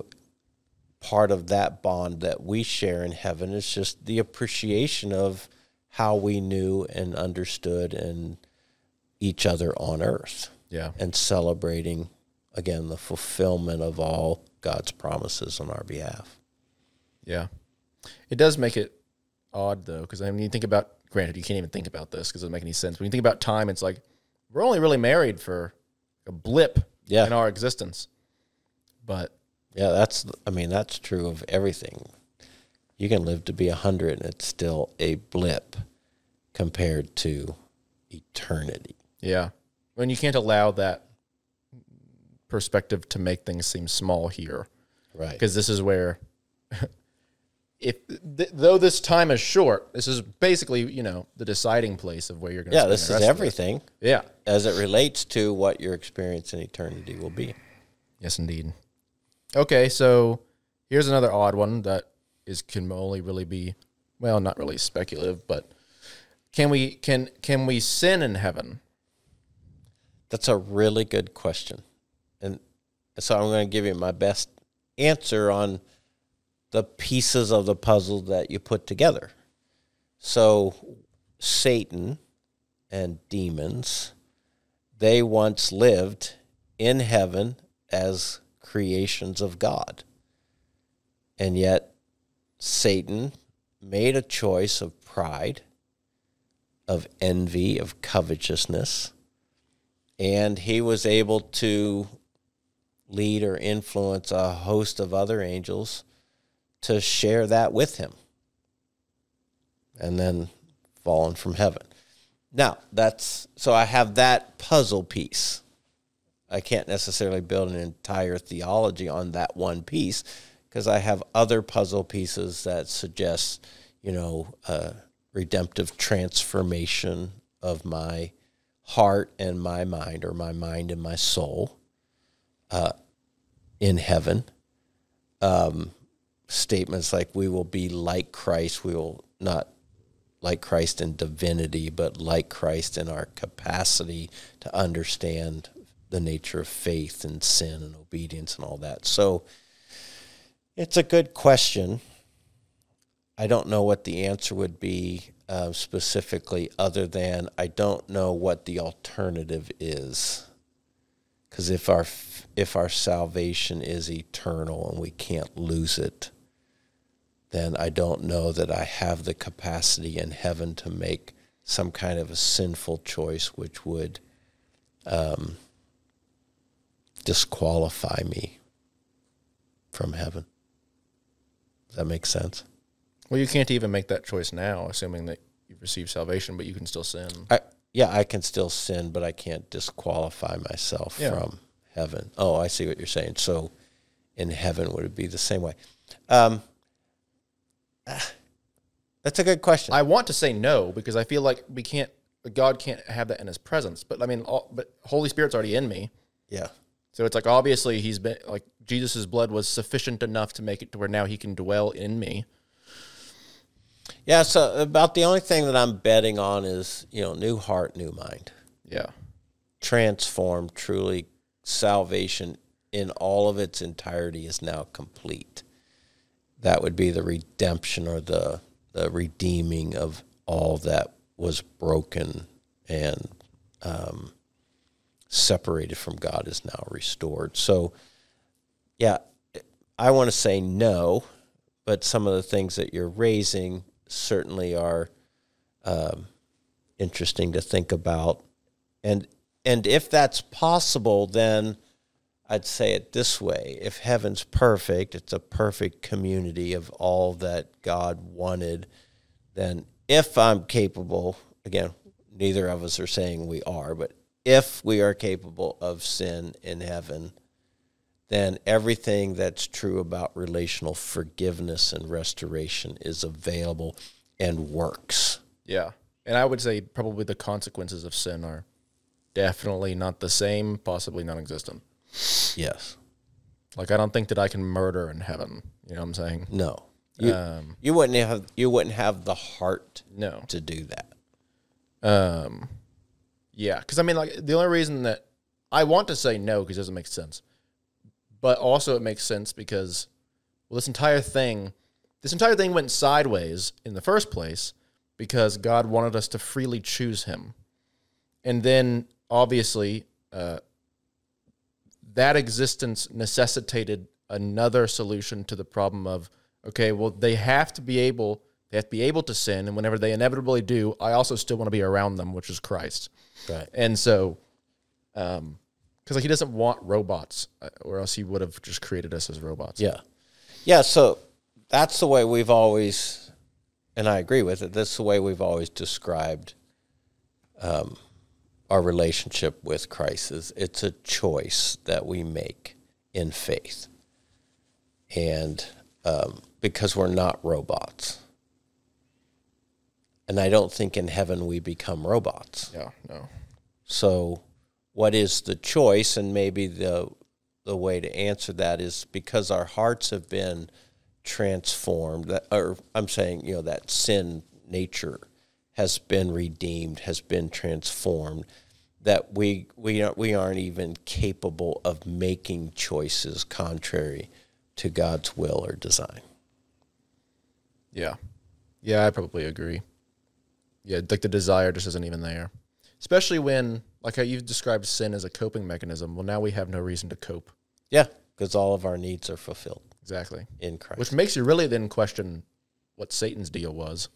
B: part of that bond that we share in heaven is just the appreciation of how we knew and understood and each other on earth.
A: yeah.
B: and celebrating again the fulfillment of all God's promises on our behalf.
A: Yeah. It does make it odd though, because I mean, you think about. Granted, you can't even think about this because it doesn't make any sense. When you think about time, it's like we're only really married for a blip
B: Yeah.
A: in our existence. But
B: Yeah, that's I mean that's true of everything. You can live to be a hundred and it's still a blip compared to eternity.
A: yeah, when you can't allow that perspective to make things seem small here,
B: Right.
A: because this is where, *laughs* if th- though this time is short, this is basically you know the deciding place of where you're going. to
B: Yeah, this is everything
A: Yeah.
B: as it relates to what your experience in eternity will be.
A: Yes, indeed. Okay, so here's another odd one that is can only really be well, not really speculative, but can we can can we sin in heaven?
B: That's a really good question. And so I'm going to give you my best answer on the pieces of the puzzle that you put together. So, Satan and demons, they once lived in heaven as creations of God. And yet, Satan made a choice of pride, of envy, of covetousness and he was able to lead or influence a host of other angels to share that with him and then fallen from heaven. Now that's so i have that puzzle piece. I can't necessarily build an entire theology on that one piece because i have other puzzle pieces that suggest you know uh, redemptive transformation of my heart and my mind, or my mind and my soul, uh, in heaven. Um, statements like we will be like Christ, we will not like Christ in divinity, but like Christ in our capacity to understand the nature of faith and sin and obedience and all that. So it's a good question. I don't know what the answer would be uh, specifically, other than I don't know what the alternative is. Because if our if our salvation is eternal and we can't lose it, then I don't know that I have the capacity in heaven to make some kind of a sinful choice which would um, disqualify me from heaven. Does that make sense?
A: Well, you can't even make that choice now, assuming that you've received salvation, but you can still sin.
B: I, yeah, I can still sin, but I can't disqualify myself
A: Yeah.
B: from heaven. Oh, I see what you're saying. So in heaven, would it be the same way? Um, ah, *sighs* that's a good question.
A: I want to say no because I feel like we can't, God can't have that in His presence. But I mean, all, but Holy Spirit's already in me,
B: yeah.
A: so it's like obviously He's been like Jesus's blood was sufficient enough to make it to where now He can dwell in me.
B: Yeah, so about the only thing that I'm betting on is, you know, new heart, new mind.
A: Yeah,
B: Transformed, truly salvation in all of its entirety is now complete. That would be the redemption or the the redeeming of all that was broken and um, separated from God is now restored. So, yeah, I want to say no, but some of the things that you're raising certainly are um, interesting to think about. And and if that's possible, then I'd say it this way: if heaven's perfect, it's a perfect community of all that God wanted. Then, if I'm capable, again, neither of us are saying we are, but if we are capable of sin in heaven, then everything that's true about relational forgiveness and restoration is available and works.
A: yeah, and I would say probably the consequences of sin are definitely not the same, possibly non-existent.
B: Yes.
A: Like I don't think that I can murder in heaven. You know what I'm saying?
B: No. You,
A: Um,
B: you wouldn't have you wouldn't have the heart
A: no.
B: to do that.
A: Um, yeah, because I mean, like the only reason that I want to say no because it doesn't make sense, but also it makes sense because well, this entire thing, this entire thing went sideways in the first place because God wanted us to freely choose Him, and then obviously uh, that existence necessitated another solution to the problem of okay, well they have to be able they have to be able to sin, and whenever they inevitably do, I also still want to be around them, which is Christ.
B: Right.
A: And so, um, because like he doesn't want robots, uh, or else he would have just created us as robots.
B: Yeah. Yeah, so that's the way we've always and I agree with it. That's the way we've always described um, our relationship with Christ is it's a choice that we make in faith. And um, because we're not robots. And I don't think in heaven we become robots.
A: Yeah. No.
B: So, what is the choice? And maybe the the way to answer that is because our hearts have been transformed. That, or I'm saying, you know, that sin nature has been redeemed, has been transformed. That we we aren't, we aren't even capable of making choices contrary to God's will or design.
A: Yeah. Yeah, I probably agree. Yeah, like the desire just isn't even there. Especially when, like how you've described sin as a coping mechanism. Well, now we have no reason to cope.
B: Yeah, because all of our needs are fulfilled
A: Exactly.
B: in Christ.
A: Which makes you really then question what Satan's deal was.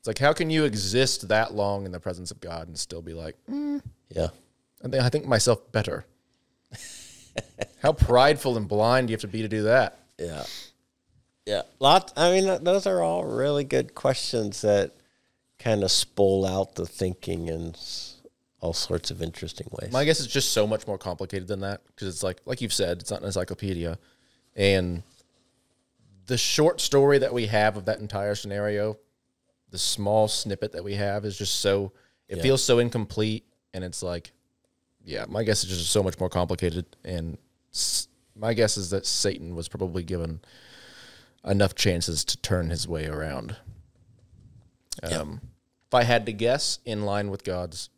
A: It's like, how can you exist that long in the presence of God and still be like, mm,
B: yeah.
A: I think I think myself better. *laughs* how prideful and blind do you have to be to do that?
B: Yeah. Yeah. Lot I mean those are all really good questions that kind of spool out the thinking in all sorts of interesting ways.
A: My guess is just so much more complicated than that because it's like, like you've said, it's not an encyclopedia, and the short story that we have of that entire scenario, the small snippet that we have is just so it
B: Yeah.
A: feels so incomplete, and it's like, yeah, my guess is just so much more complicated, and s- my guess is that Satan was probably given enough chances to turn his way around. Um, If I had to guess, in line with God's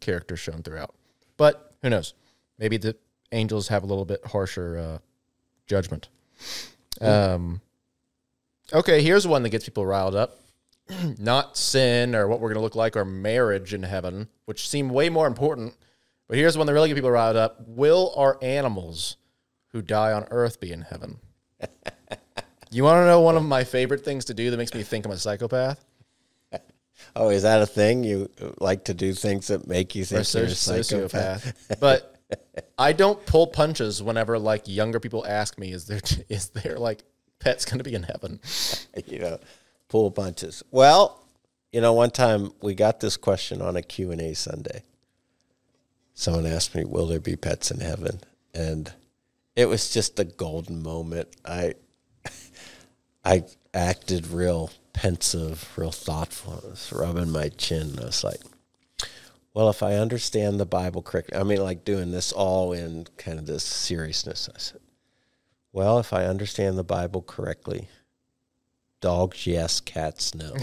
A: character shown throughout. But who knows? Maybe the angels have a little bit harsher uh, judgment. Um, okay, here's one that gets people riled up. *clears throat* Not sin or what we're going to look like or marriage in heaven, which seem way more important. But here's one that really get people riled up: Will our animals who die on Earth be in heaven? *laughs* you want to know one of my favorite things to do that makes me think I'm a psychopath? *laughs*
B: Oh, is that a thing? You like to do things that make you think
A: Or
B: you're a psychopath?
A: sociopath. *laughs* but I don't pull punches whenever like younger people ask me, "Is there is there like pets going to be in heaven?"
B: you know, pull bunches. Well, you know, one time we got this question on a Q&A Sunday. Someone asked me, "Will there be pets in heaven?" And it was just a golden moment. I *laughs* I acted real pensive, real thoughtful. I was rubbing my chin. I was like, well, if I understand the Bible correctly, I mean, like doing this all in kind of this seriousness. I said, well, if I understand the Bible correctly, dogs, yes, cats, no. *laughs*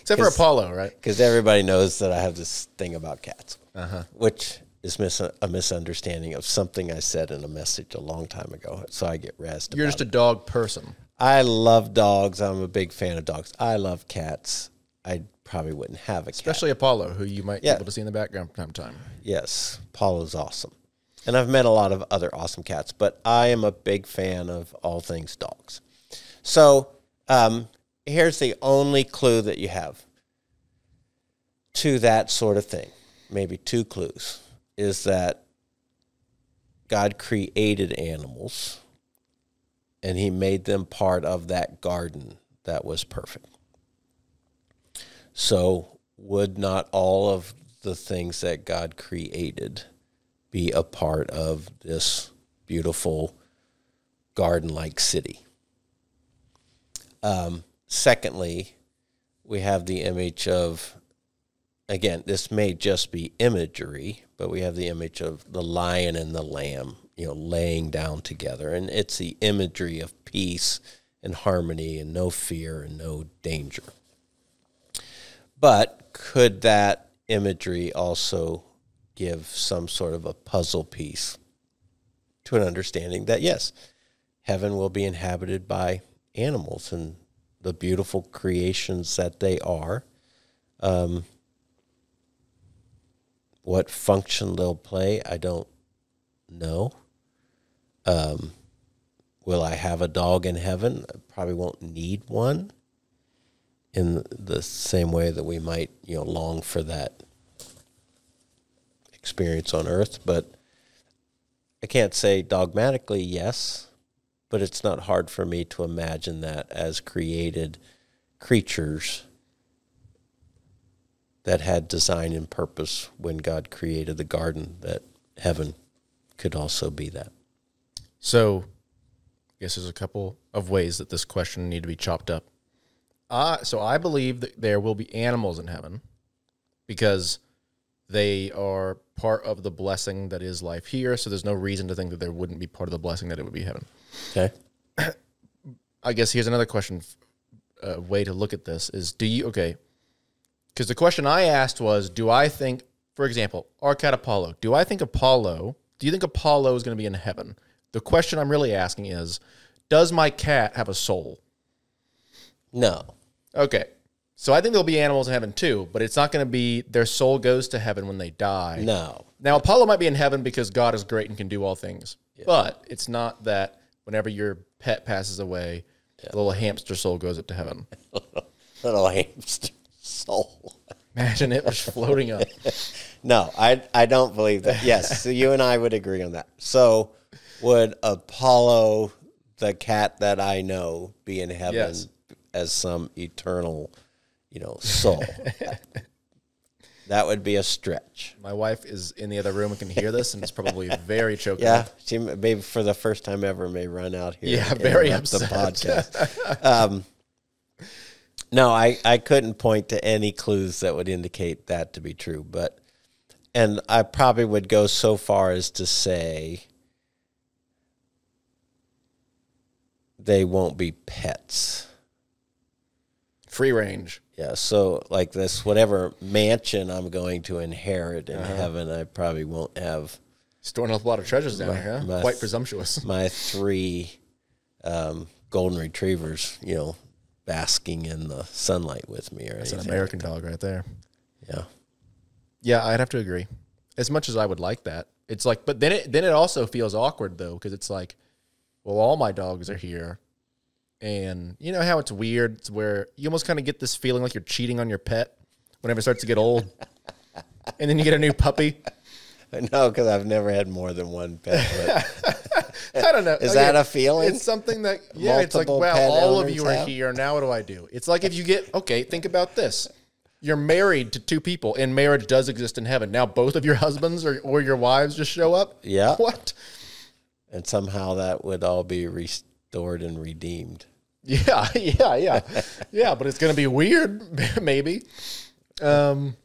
A: Except for Apollo, right?
B: Because everybody knows that I have this thing about cats, uh-huh. which is mis- a misunderstanding of something I said in a message a long time ago. So I get razzed
A: You're just a dog person.
B: I love dogs. I'm a big fan of dogs. I love cats. I probably wouldn't have a cat.
A: Especially Apollo, who you might
B: Yeah.
A: be able to see in the background from time to time.
B: Yes, Paulo's awesome. And I've met a lot of other awesome cats, but I am a big fan of all things dogs. So um, here's the only clue that you have to that sort of thing. Maybe two clues is that God created animals and he made them part of that garden that was perfect. So, would not all of the things that God created be a part of this beautiful garden like city? Um, secondly, we have the image of, again, this may just be imagery, but we have the image of the lion and the lamb, you know, laying down together. And it's the imagery of peace and harmony and no fear and no danger. But could that imagery also give some sort of a puzzle piece to an understanding that, yes, heaven will be inhabited by animals and the beautiful creations that they are? Um, what function they'll play, I don't know. Um, will I have a dog in heaven? I probably won't need one in the same way that we might, you know, long for that experience on earth. But I can't say dogmatically yes, but it's not hard for me to imagine that as created creatures that had design and purpose when God created the garden, that heaven could also be that.
A: So, I guess there's a couple of ways that this question need to be chopped up. Uh, so I believe that there will be animals in heaven because they are part of the blessing that is life here. So there's no reason to think that there wouldn't be part of the blessing that it would be heaven.
B: Okay. *clears throat*
A: I guess here's another question. A way to look at this is: Do you okay? Because the question I asked was, do I think, for example, our cat Apollo? Do I think Apollo? Do you think Apollo is going to be in heaven? The question I'm really asking is, does my cat have a soul?
B: No.
A: Okay, so I think there'll be animals in heaven too, but it's not going to be their soul goes to heaven when they die.
B: No.
A: Now, Apollo might be in heaven because God is great and can do all things, but it's not that whenever your pet passes away, the little hamster soul goes up to heaven. *laughs*
B: Little hamster soul.
A: Imagine it was floating up. *laughs*
B: No, I I don't believe that. Yes, so you and I would agree on that. So, would Apollo, the cat that I know, be in heaven
A: Yes.
B: as some eternal, you know, soul? *laughs* that would be a stretch.
A: My wife is in the other room and can hear this, and it's probably *laughs* very choking.
B: Yeah, she maybe for the first time ever may run out here.
A: Yeah, very
B: interrupt the
A: upset.
B: podcast. *laughs* um, no, I I couldn't point to any clues that would indicate that to be true, but and I probably would go so far as to say they won't be pets.
A: Free range.
B: Yeah, so like this, whatever mansion I'm going to inherit in
A: Uh-huh.
B: heaven, I probably won't have
A: Storing up a lot of treasures down here. Huh?
B: my-
A: Quite presumptuous.
B: my three um, golden retrievers, you know, basking in the sunlight with me or
A: It's an. American dog right there.
B: Yeah.
A: Yeah, I'd have to agree. As much as I would like that, it's like, but then it then it also feels awkward though because it's like, well, all my dogs are here, and you know how it's weird. It's where you almost kind of get this feeling like you're cheating on your pet whenever it starts to get old, and then you get a new puppy. *laughs*
B: No, because I've never had more than one pet. But *laughs*
A: I don't know. *laughs*
B: Is that a feeling?
A: It's something that yeah. it's like
B: Multiple
A: wow, all of you are
B: have?
A: here. Now what do I do? It's like if you get okay. Think about this. You're married to two people, and marriage does exist in heaven. Now both of your husbands or, or your wives just show up.
B: Yeah.
A: What?
B: and somehow that would all be restored and redeemed.
A: Yeah, *laughs* yeah, yeah, yeah. But it's gonna be weird, *laughs* maybe. Um.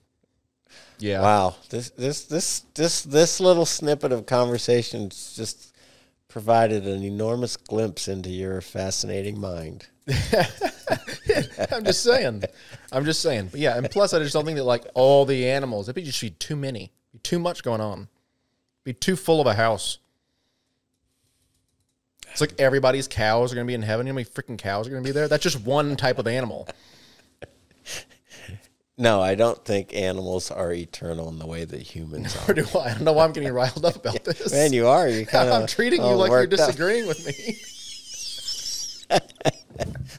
A: Yeah.
B: Wow, this this this this this little snippet of conversation just provided an enormous glimpse into your fascinating mind. *laughs*
A: I'm just saying. I'm just saying. But yeah, and plus I just don't think that like all the animals, it'd be just be too many, be too much going on, be too full of a house. It's like everybody's cows are gonna be in heaven. You know how many freaking cows are gonna be there? That's just one type of animal. *laughs*
B: No, I don't think animals are eternal in the way that humans
A: Or
B: are.
A: do I? I don't know why I'm getting riled up about *laughs* this.
B: Man, you are. You kind *laughs* of.
A: I'm treating you like you're disagreeing with me.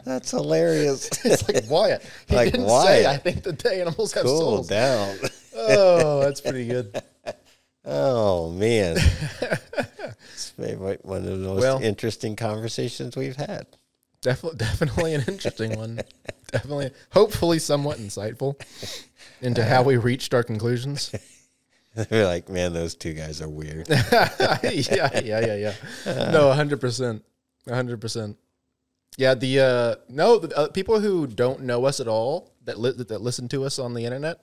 B: That's hilarious.
A: It's like Wyatt. He
B: Like
A: didn't
B: Wyatt.
A: say I think that the animals have
B: cool
A: souls.
B: down.
A: Oh, that's pretty good.
B: Oh man, it's maybe one of the most
A: Well-
B: interesting conversations we've had.
A: Definitely, definitely an interesting one. *laughs* definitely, hopefully, somewhat insightful into how we reached our conclusions. *laughs*
B: We're like, man, those two guys are weird. *laughs*
A: yeah, yeah, yeah, yeah. No, hundred percent, hundred percent. Yeah, the uh, no, the uh, people who don't know us at all that li- that listen to us on the internet,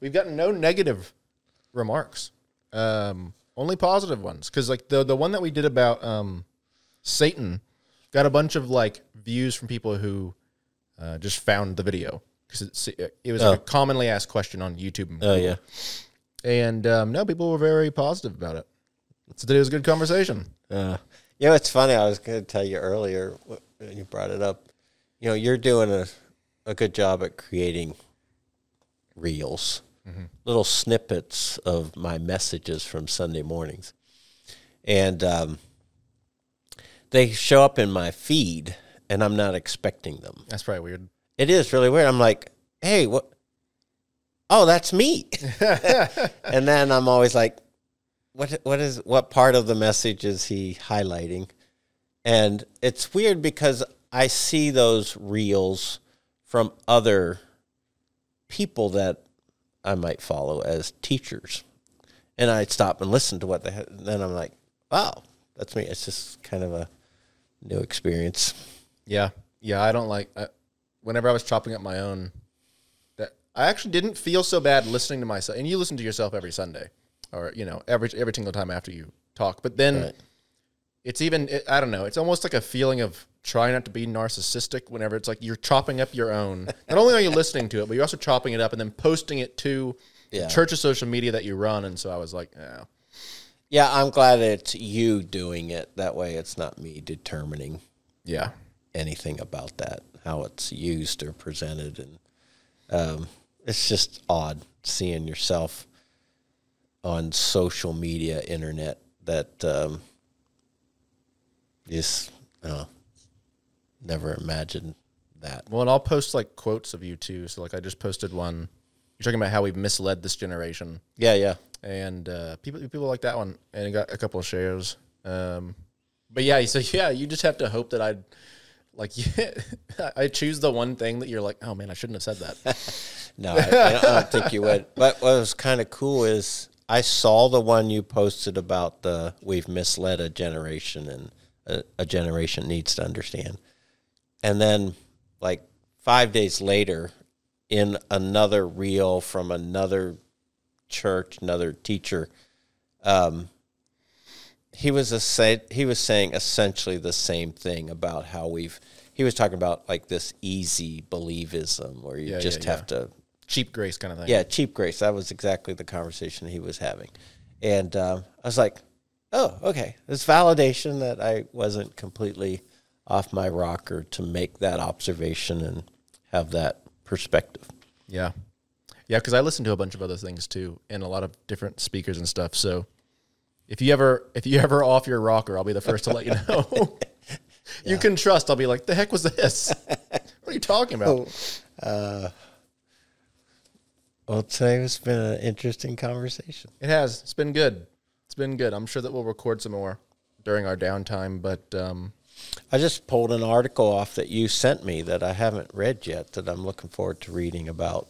A: we've gotten no negative remarks. Um, only positive ones. Because like the the one that we did about um, Satan got a bunch of like views from people who uh, just found the video because it, it was like a
B: Oh.
A: commonly asked question on YouTube. and
B: Oh yeah.
A: and um, no, people were very positive about it. So today was a good conversation.
B: Uh, you know, it's funny. I was going to tell you earlier wh- when you brought it up. You know, you're doing a, a good job at creating reels, little snippets of my messages from Sunday mornings, and um, they show up in my feed, and I'm not expecting them.
A: That's probably weird.
B: It is really weird. I'm like, hey, what? Oh, that's me. *laughs* and then I'm always like, what? What is? What part of the message is he highlighting? And it's weird because I see those reels from other people that I might follow as teachers, and I stop and listen to what they. ha- Then I'm like, wow, that's me. It's just kind of a new experience.
A: Yeah, yeah. I don't like. I, whenever I was chopping up my own, that I actually didn't feel so bad listening to myself. And you listen to yourself every Sunday, or you know, every every single time after you talk. But then
B: Right.
A: It's even. It, I don't know. It's almost like a feeling of trying not to be narcissistic. Whenever it's like you're chopping up your own. *laughs* Not only are you listening to it, but you're also chopping it up and then posting it to
B: Yeah.
A: of social media that you run. And so I was like, yeah.
B: Yeah, I'm glad it's you doing it. That way, it's not me determining
A: Yeah.
B: anything about that, how it's used or presented, and um, it's just odd seeing yourself on social media, internet. That um, just uh, never imagined that.
A: Well, and I'll post like quotes of you too. So like I just posted one. You're talking about how we've misled this generation,
B: Yeah, yeah.
A: and uh, people people like that one, and it got a couple of shares. Um, but yeah, so yeah, you just have to hope that I'd like, *laughs* I choose the one thing that you're like, oh man, I shouldn't have said that. *laughs*
B: No, I, I don't think you would. But what was kind of cool is I saw the one you posted about the we've misled a generation and a, a generation needs to understand. And then, like five days later, in another reel from another church, another teacher, um, he was a say, he was saying essentially the same thing about how we've. He was talking about like this easy believism, where you
A: Yeah,
B: just
A: yeah,
B: have to
A: Cheap grace kind of thing.
B: yeah, cheap grace. That was exactly the conversation he was having, and um, I was like, "Oh, okay. It's validation that I wasn't completely off my rocker to make that observation and have that perspective."
A: yeah. Yeah, because I listen to a bunch of other things too, and a lot of different speakers and stuff. So if you ever if you ever off your rocker, I'll be the first to let you know. *laughs* You can trust. I'll be like, the heck was this? what are you talking about?
B: Oh, uh, well, today has been an interesting conversation.
A: It has. It's been good. It's been good. I'm sure that we'll record some more during our downtime, but um,
B: I just pulled an article off that you sent me that I haven't read yet that I'm looking forward to reading about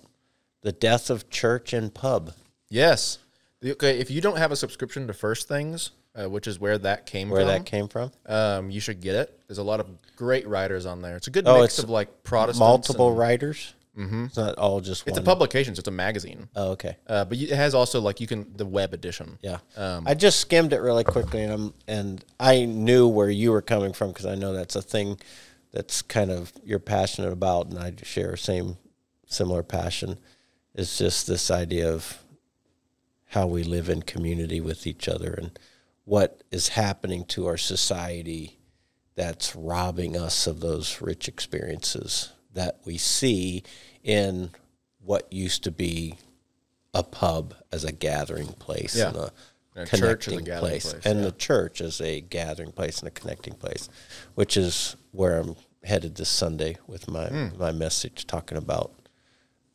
B: the death of church and pub.
A: yes. The- Okay, if you don't have a subscription to First Things, uh, which is where that came
B: Where
A: from,
B: that came from?
A: um, you should get it. There's a lot of great writers on there. It's a good
B: Oh,
A: mix of like Protestants.
B: Multiple
A: and-
B: writers. Mm-hmm. It's not all just
A: It's
B: one.
A: a publication. So it's a magazine.
B: oh, okay.
A: Uh, but it has also like you can the web edition.
B: Yeah.
A: Um,
B: I just skimmed it really quickly, and I'm, and I knew where you were coming from because I know that's a thing that's kind of you're passionate about, and I share the same similar passion. It's just this idea of how we live in community with each other and what is happening to our society that's robbing us of those rich experiences that we see in what used to be a pub as a gathering place
A: Yeah.
B: and a,
A: And a church as a
B: connecting
A: gathering
B: place,
A: place,
B: and
A: yeah.
B: the church as a gathering place and a connecting place, which is where I'm headed this Sunday with my
A: Hmm.
B: my message talking about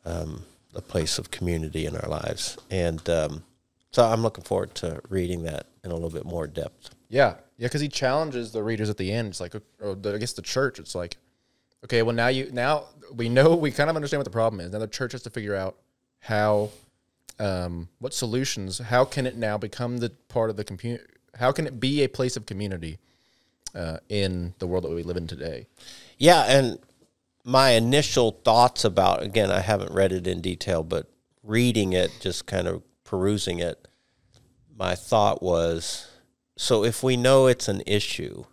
B: um, the place of community in our lives, and um, so I'm looking forward to reading that in a little bit more depth.
A: Yeah, yeah, because he challenges the readers at the end. It's like, the, I guess the church. It's like, okay, well now you now we know we kind of understand what the problem is. Now the church has to figure out how, um, what solutions. How can it now become the part of the community? How can it be a place of community uh, in the world that we live in today?
B: Yeah, and my initial thoughts about again, I haven't read it in detail, but reading it, just kind of perusing it, my thought was so if we know it's an issue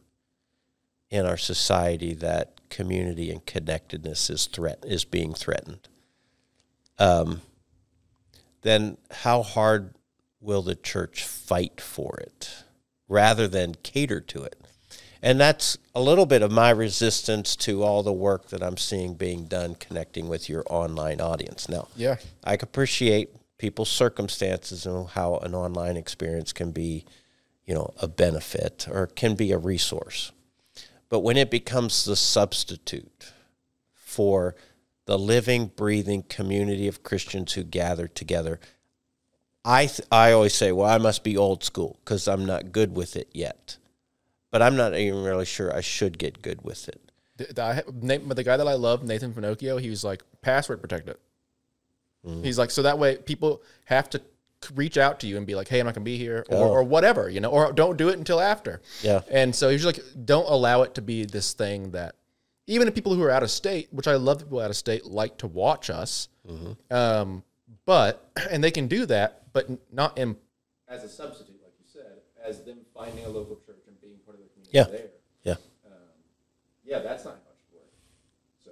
B: in our society that community and connectedness is threat is being threatened, um, then how hard will the church fight for it rather than cater to it? And that's a little bit of my resistance to all the work that I'm seeing being done connecting with your online audience. Now,
A: Yeah,
B: I appreciate people's circumstances and how an online experience can be, you know, a benefit or can be a resource. But when it becomes the substitute for the living, breathing community of Christians who gather together, I th- I always say, well, I must be old school because I'm not good with it yet. But I'm not even really sure I should get good with it.
A: the, the, but the guy that I love, Nathan Finochio, he was like password protected. Mm. He's like, so that way people have to reach out to you and be like, hey, I'm not gonna be here, or,
B: Oh.
A: or whatever, you know, or don't do it until after.
B: Yeah.
A: And so he's like, don't allow it to be this thing that even if people who are out of state, which I love people out of state, like to watch us. Um, but *clears throat* and they can do that, but not in as a substitute, like you said, as them finding a local church and being part of the community
B: Yeah.
A: there.
B: Yeah.
A: Yeah, that's not much work. So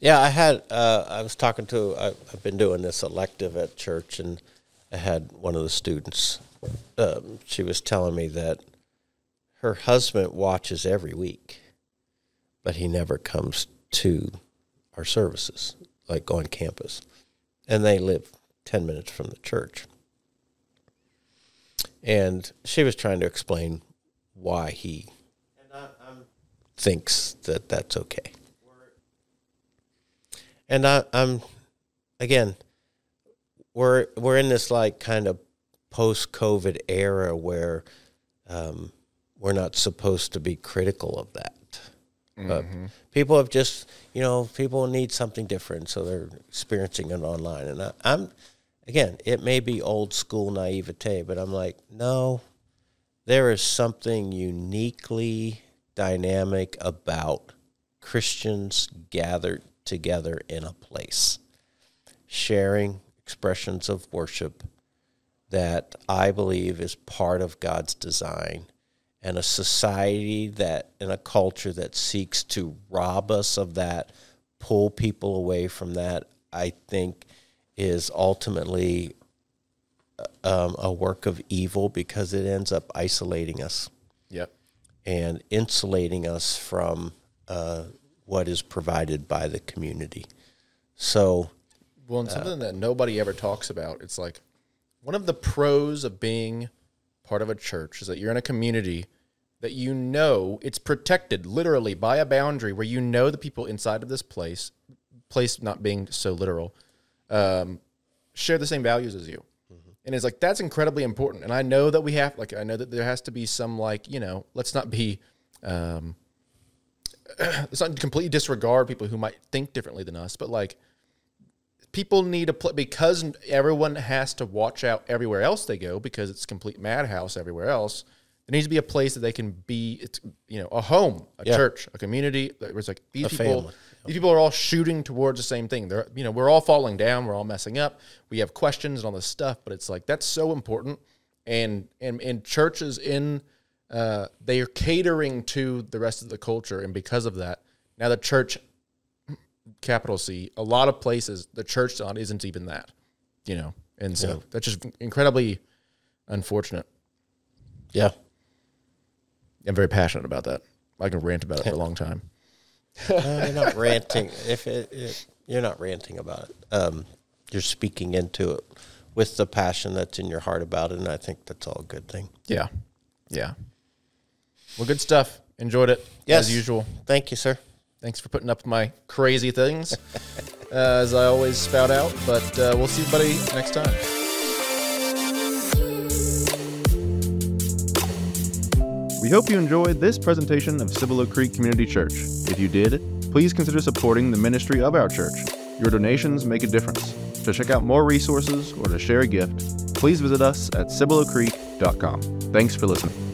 B: Yeah, I had. Uh, I was talking to. I, I've been doing this elective at church, and I had one of the students. Um, she was telling me that her husband watches every week, but he never comes to our services, like on campus, and they live ten minutes from the church. And she was trying to explain why he thinks that that's okay. And I, I'm, again, we're we're in this like kind of post-COVID era where um, we're not supposed to be critical of that. But people have just, you know, people need something different, so they're experiencing it online. And I, I'm, again, it may be old school naivete, but I'm like, no, there is something uniquely dynamic about Christians gathered together in a place, sharing expressions of worship that I believe is part of God's design. And a society that, and a culture that seeks to rob us of that, pull people away from that, I think is ultimately um, a work of evil because it ends up isolating us
A: Yep.
B: and insulating us from uh, what is provided by the community. So,
A: Well, and something that nobody ever talks about, it's like one of the pros of being part of a church is that you're in a community that you know it's protected literally by a boundary where you know the people inside of this place, place not being so literal, um, share the same values as you. And it's like that's incredibly important. And I know that we have like I know that there has to be some like, you know, let's not be um *clears throat* let's not completely disregard people who might think differently than us, but like people need a pl- because everyone has to watch out everywhere else they go because it's complete madhouse everywhere else. There needs to be a place that they can be, it's you know, a home, a
B: Yeah.
A: church, a community. It's like these
B: A
A: people,
B: family.
A: these people are all shooting towards the same thing. They're, you know, we're all falling down, we're all messing up. We have questions and all this stuff, but it's like that's so important. And and and churches in, uh, they are catering to the rest of the culture, and because of that, now the church capital C, a lot of places the church on isn't even that, you know, and so
B: Yeah.
A: that's just incredibly unfortunate.
B: Yeah.
A: I'm very passionate about that. I can rant about it for a long time. *laughs*
B: No, you're not ranting. If it, it, you're not ranting about it, um, you're speaking into it with the passion that's in your heart about it, and I think that's all a good thing.
A: Yeah, yeah. Well, good stuff. Enjoyed it
B: Yes.
A: as usual.
B: Thank you, sir.
A: Thanks for putting up my crazy things, *laughs* uh, as I always spout out. But uh, we'll see everybody next time. We hope you enjoyed this presentation of Cibolo Creek Community Church. If you did, please consider supporting the ministry of our church. Your donations make a difference. To check out more resources or to share a gift, please visit us at cibolocreek.com. Thanks for listening.